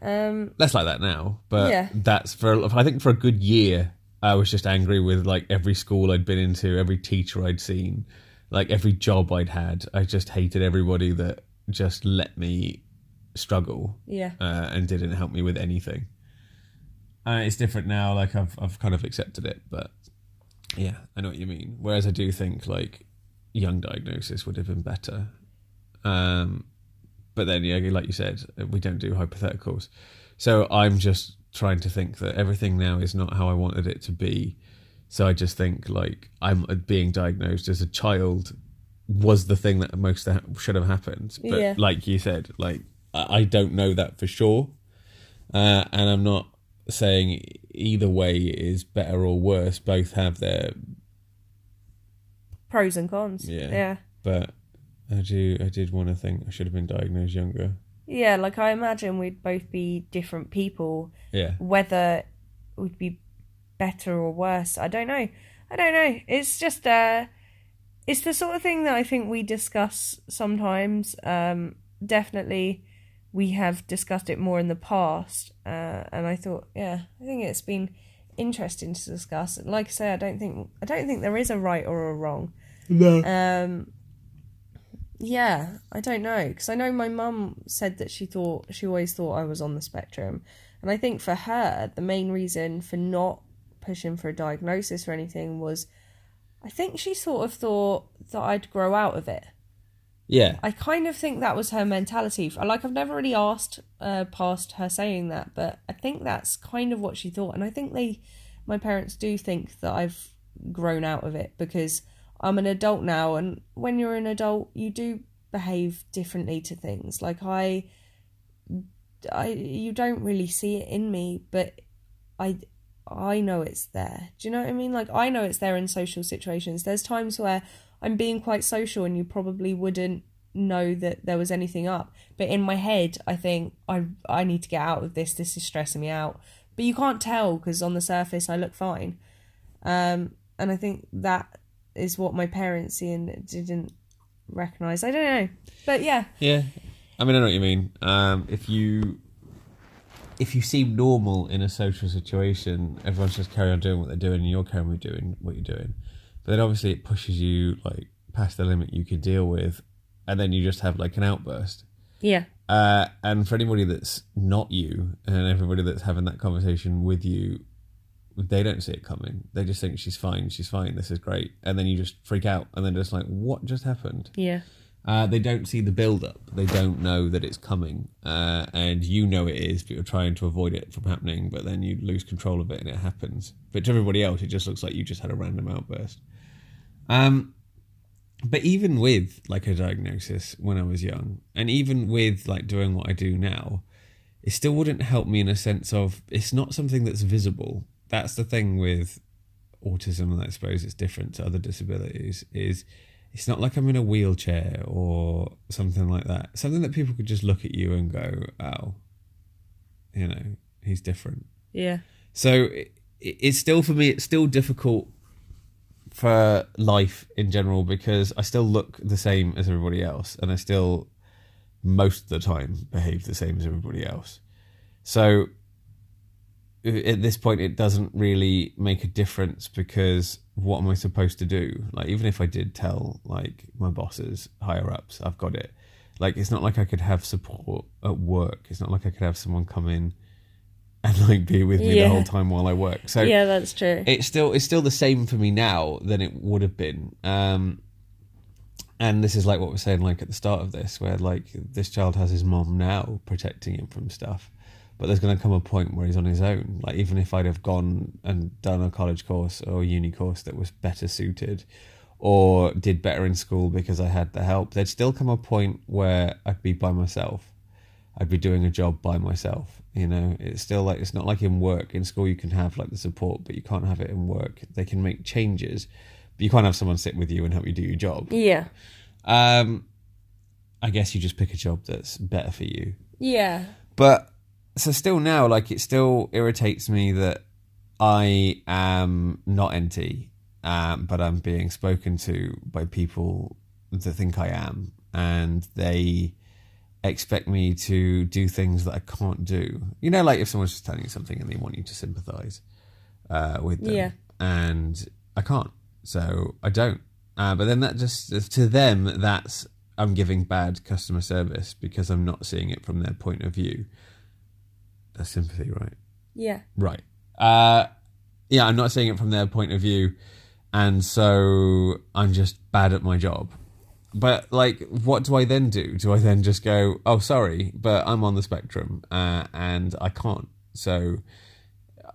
Um. Less like that now, but Yeah. that's for I think for a good year I was just angry with like every school I'd been into, every teacher I'd seen, like every job I'd had. I just hated everybody that just let me struggle Yeah. uh, and didn't help me with anything. Uh, it's different now. Like I've I've kind of accepted it, but yeah, I know what you mean. Whereas I do think like young diagnosis would have been better. Um, but then yeah, like you said, we don't do hypotheticals, so I'm just trying to think that everything now is not how I wanted it to be. So I just think like I'm uh, being diagnosed as a child was the thing that most should have happened. But Yeah. like you said, like I I don't know that for sure, uh, and I'm not saying either way is better or worse. Both have their, Pros and cons. Yeah. Yeah. but I do I did want to think I should have been diagnosed younger. Yeah. Like I imagine we'd both be different people. Yeah, Whether it would be better or worse, I don't know. I don't know. It's just uh, it's the sort of thing that I think we discuss sometimes. Um, definitely, we have discussed it more in the past, uh, and I thought, yeah, I think it's been interesting to discuss. Like I say, I don't think I don't think there is a right or a wrong. no, Um, yeah, I don't know because I know my mum said that she thought she always thought I was on the spectrum, and I think for her the main reason for not pushing for a diagnosis or anything was, I think she sort of thought that I'd grow out of it. Yeah, I kind of think that was her mentality. Like I've never really asked uh, past her saying that, but I think that's kind of what she thought, and I think they, my parents do think that I've grown out of it because I'm an adult now, and when you're an adult, you do behave differently to things. Like I, I you don't really see it in me, but I I know it's there. Do you know what I mean? Like I know it's there in social situations. There's times where I'm being quite social and you probably wouldn't know that there was anything up. But in my head, I think I I need to get out of this. This is stressing me out. But you can't tell because on the surface I look fine. Um, and I think that is what my parents and didn't recognize. I don't know, but yeah, yeah. I mean, I know what you mean. Um, if you if you seem normal in a social situation, everyone's just carry on doing what they're doing, and you're carrying on doing what you're doing. But then obviously it pushes you like past the limit you could deal with, and then you just have like an outburst. yeah, Uh, and for anybody that's not you, and everybody that's having that conversation with you, they don't see it coming. They just think she's fine, she's fine, this is great, and then you just freak out, and then just like, what just happened? yeah, Uh, they don't see the build up. They don't know that it's coming, uh, and you know it is, but you're trying to avoid it from happening. But then you lose control of it, and it happens. But to everybody else, it just looks like you just had a random outburst. Um, but even with like a diagnosis when I was young, and even with like doing what I do now, it still wouldn't help me in a sense of it's not something that's visible. That's the thing with autism, and I suppose it's different to other disabilities. Is it's not like I'm in a wheelchair or something like that. Something that people could just look at you and go, "Oh, you know, he's different." yeah, So it, it's still for me. It's still difficult for life in general because I still look the same as everybody else, and I still most of the time behave the same as everybody else. So at this point, it doesn't really make a difference because what am I supposed to do? Like, even if I did tell like my bosses, higher ups, I've got it. Like, it's not like I could have support at work. It's not like I could have someone come in and like be with me Yeah. the whole time while I work. So yeah, that's true. it's still it's still the same for me now than it would have been. Um, and this is like what we're saying, like at the start of this, where like this child has his mom now protecting him from stuff, but there's going to come a point where he's on his own. Like even if I'd have gone and done a college course or a uni course that was better suited, or did better in school because I had the help, there'd still come a point where I'd be by myself. I'd be doing a job by myself. You know, it's still like it's not like in work. In school, you can have like the support, but you can't have it in work. They can make changes, but you can't have someone sit with you and help you do your job. yeah, Um, I guess you just pick a job that's better for you. yeah, But so still now, like it still irritates me that I am not NT, um, but I'm being spoken to by people that think I am, and they expect me to do things that I can't do. You know, like if someone's just telling you something and they want you to sympathise uh, with them, Yeah. and I can't, so I don't. Uh, but then that just to them, that's I'm giving bad customer service because I'm not seeing it from their point of view. That's sympathy, right? yeah, Right. Uh, yeah, I'm not seeing it from their point of view, and so I'm just bad at my job. But like, what do I then do? Do I then just go, "Oh, sorry, but I'm on the spectrum uh, and I can't." So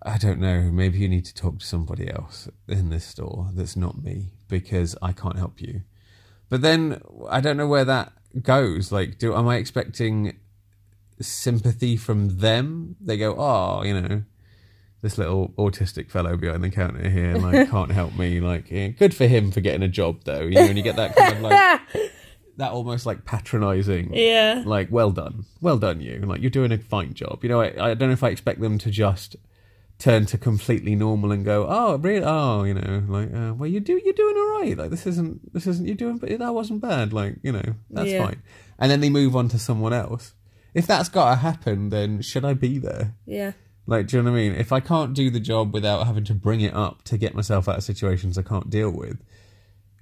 I don't know. Maybe you need to talk to somebody else in this store that's not me because I can't help you. But then I don't know where that goes. Like, do am I expecting sympathy from them? They go, "Oh, you know." This little autistic fellow behind the counter here like can't help me like yeah, good for him for getting a job though you know and you get that kind of like that almost like patronizing yeah, like well done well done you like you're doing a fine job. You know I, I don't know if i expect them to just turn to completely normal and go oh really? Oh you know like uh, well you do you're doing all right. Like this isn't this isn't you're doing but that wasn't bad like you know that's Yeah. fine. And then they move on to someone else. If that's got to happen then should i be there? Yeah, like, do you know what I mean? If I can't do the job without having to bring it up to get myself out of situations I can't deal with,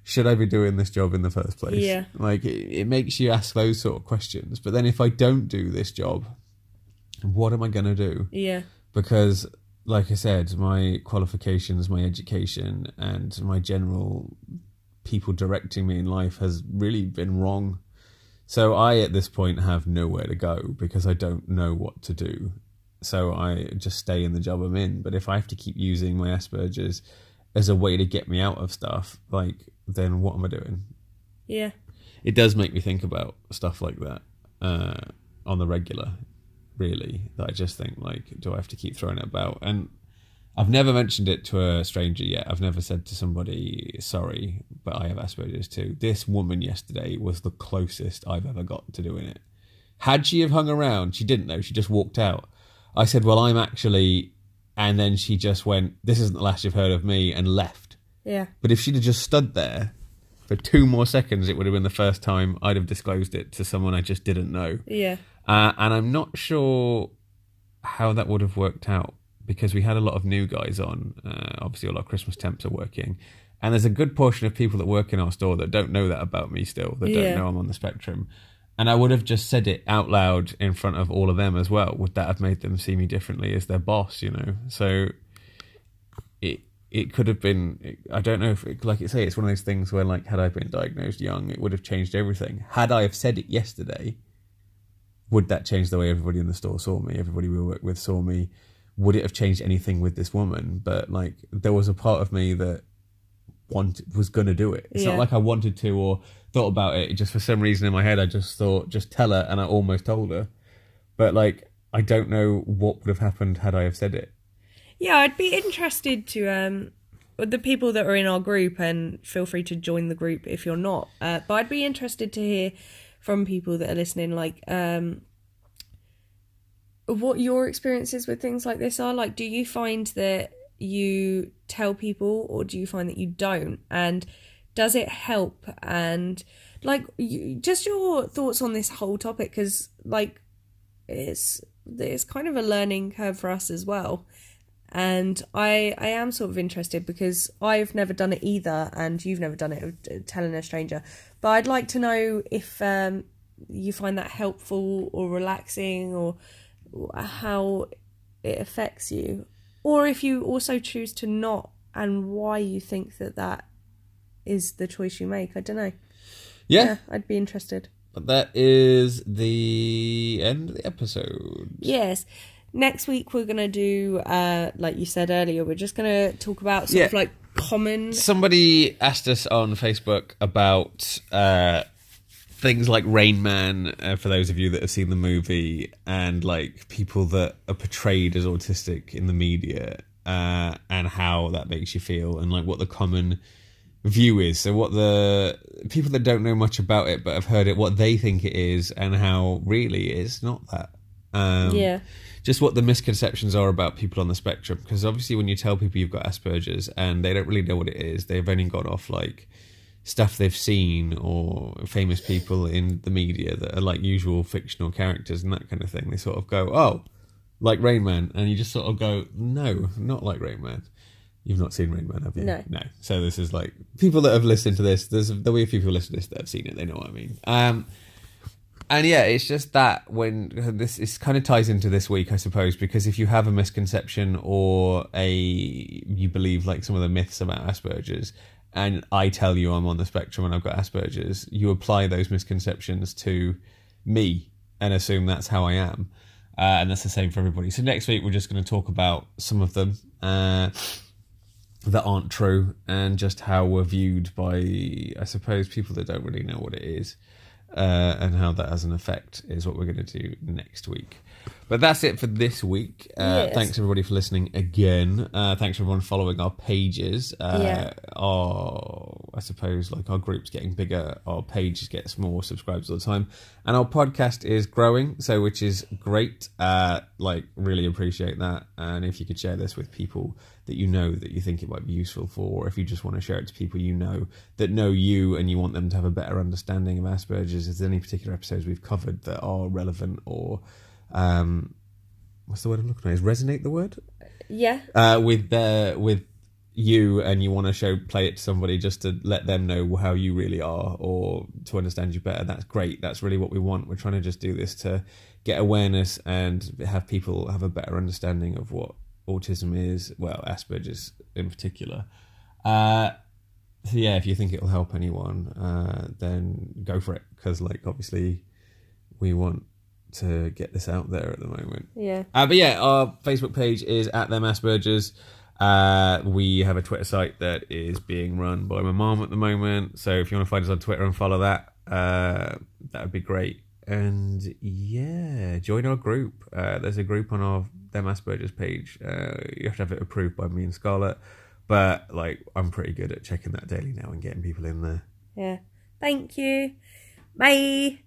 should I be doing this job in the first place? Yeah. Like, it, it makes you ask those sort of questions. But then if I don't do this job, what am I going to do? yeah, Because, like I said, my qualifications, my education, and my general people directing me in life has really been wrong. So I, at this point, have nowhere to go because I don't know what to do. So I just stay in the job I'm in. But if I have to keep using my Asperger's as a way to get me out of stuff, like, then what am I doing? yeah, It does make me think about stuff like that uh, on the regular, really. That I just think, like, do I have to keep throwing it about? And I've never mentioned it to a stranger yet. I've never said to somebody, sorry, but I have Asperger's too. This woman yesterday was the closest I've ever got to doing it. Had she have hung around, she didn't though, she just walked out. I said, Well, I'm actually and then she just went, This isn't the last you've heard of me and left. yeah, But if she'd have just stood there for two more seconds, it would have been the first time I'd have disclosed it to someone I just didn't know. yeah, Uh, and I'm not sure how that would have worked out because we had a lot of new guys on. Uh, obviously, all our Christmas temps are working. And there's a good portion of people that work in our store that don't know that about me still, that Yeah. don't know I'm on the spectrum. And I would have just said it out loud in front of all of them as well. Would that have made them see me differently as their boss, you know? So it it could have been I don't know if it, like you say it's one of those things where like had I been diagnosed young it would have changed everything. Had I have said it yesterday, would that change the way everybody in the store saw me? Everybody we worked with saw me. Would it have changed anything with this woman? But like there was a part of me that wanted was gonna do it. It's Yeah. not like I wanted to or thought about it. Just for some reason in my head I just thought just tell her and I almost told her. But like I don't know what would have happened had I have said it. yeah. I'd be interested to um the people that are in our group, and feel free to join the group if you're not. Uh, but I'd be interested to hear from people that are listening, like um what your experiences with things like this are. Like, do you find that you tell people, or do you find that you don't? And does it help? And like, you, just your thoughts on this whole topic, because like, it's it's kind of a learning curve for us as well. and I I am sort of interested because I've never done it either, and you've never done it telling a stranger. But I'd like to know if um, you find that helpful or relaxing, or how it affects you, or if you also choose to not, and why you think that that is the choice you make. I don't know. Yeah, Yeah, I'd be interested. but that is the end of the episode. Yes. Next week we're gonna do, uh, like you said earlier, we're just gonna talk about sort Yeah. of like common. Somebody asked us on Facebook about uh, things like Rain Man, uh, for those of you that have seen the movie, and like people that are portrayed as autistic in the media, uh, and how that makes you feel, and like what the common view is. So, what the people that don't know much about it but have heard it, what they think it is, and how really it's not that. Um, Yeah. just what the misconceptions are about people on the spectrum. Because obviously, when you tell people you've got Asperger's and they don't really know what it is, they've only gone off like stuff they've seen or famous people in the media that are like usual fictional characters and that kind of thing. They sort of go, oh, like Rain Man. And you just sort of go, no, not like Rain Man. You've not seen Rain Man, have you? No. No. So this is like people that have listened to this. There's there'll be a few people listening to this that have seen it. They know what I mean. Um, and yeah, it's just that when this is kind of ties into this week, I suppose, because if you have a misconception or a you believe like some of the myths about Asperger's, and I tell you I'm on the spectrum and I've got Asperger's, you apply those misconceptions to me and assume that's how I am, uh, and that's the same for everybody. So next week we're just going to talk about some of them. Uh, that aren't true and just how we're viewed by i suppose people that don't really know what it is uh, and how that has an effect is what we're going to do next week but that's it for this week. Uh, Yes. thanks everybody for listening again. Uh, thanks everyone following our pages. Uh, Yeah. our i suppose like our group's getting bigger. Our page gets more subscribers all the time. And our podcast is growing so which is great. Uh, like really appreciate that. And if you could share this with people that you know that you think it might be useful for, or if you just want to share it to people you know that know you and you want them to have a better understanding of Asperger's, is there any particular episodes we've covered that are relevant or um, what's the word I'm looking at? Is resonate the word? Yeah. Uh, with uh, with you and you want to show play it to somebody just to let them know how you really are or to understand you better that's great that's really what we want we're trying to just do this to get awareness and have people have a better understanding of what autism is well asperger's in particular uh so yeah if you think it'll help anyone uh then go for it because like obviously we want to get this out there at the moment Yeah. uh, but yeah, our Facebook page is at them Asperger's. Uh, we have a Twitter site that is being run by my mom at the moment. So if you want to find us on Twitter and follow that, uh, that would be great. And yeah, join our group. Uh, there's a group on our them Asperger's page. Uh, you have to have it approved by me and Scarlett. But like, I'm pretty good at checking that daily now and getting people in there. Yeah. Thank you. Bye.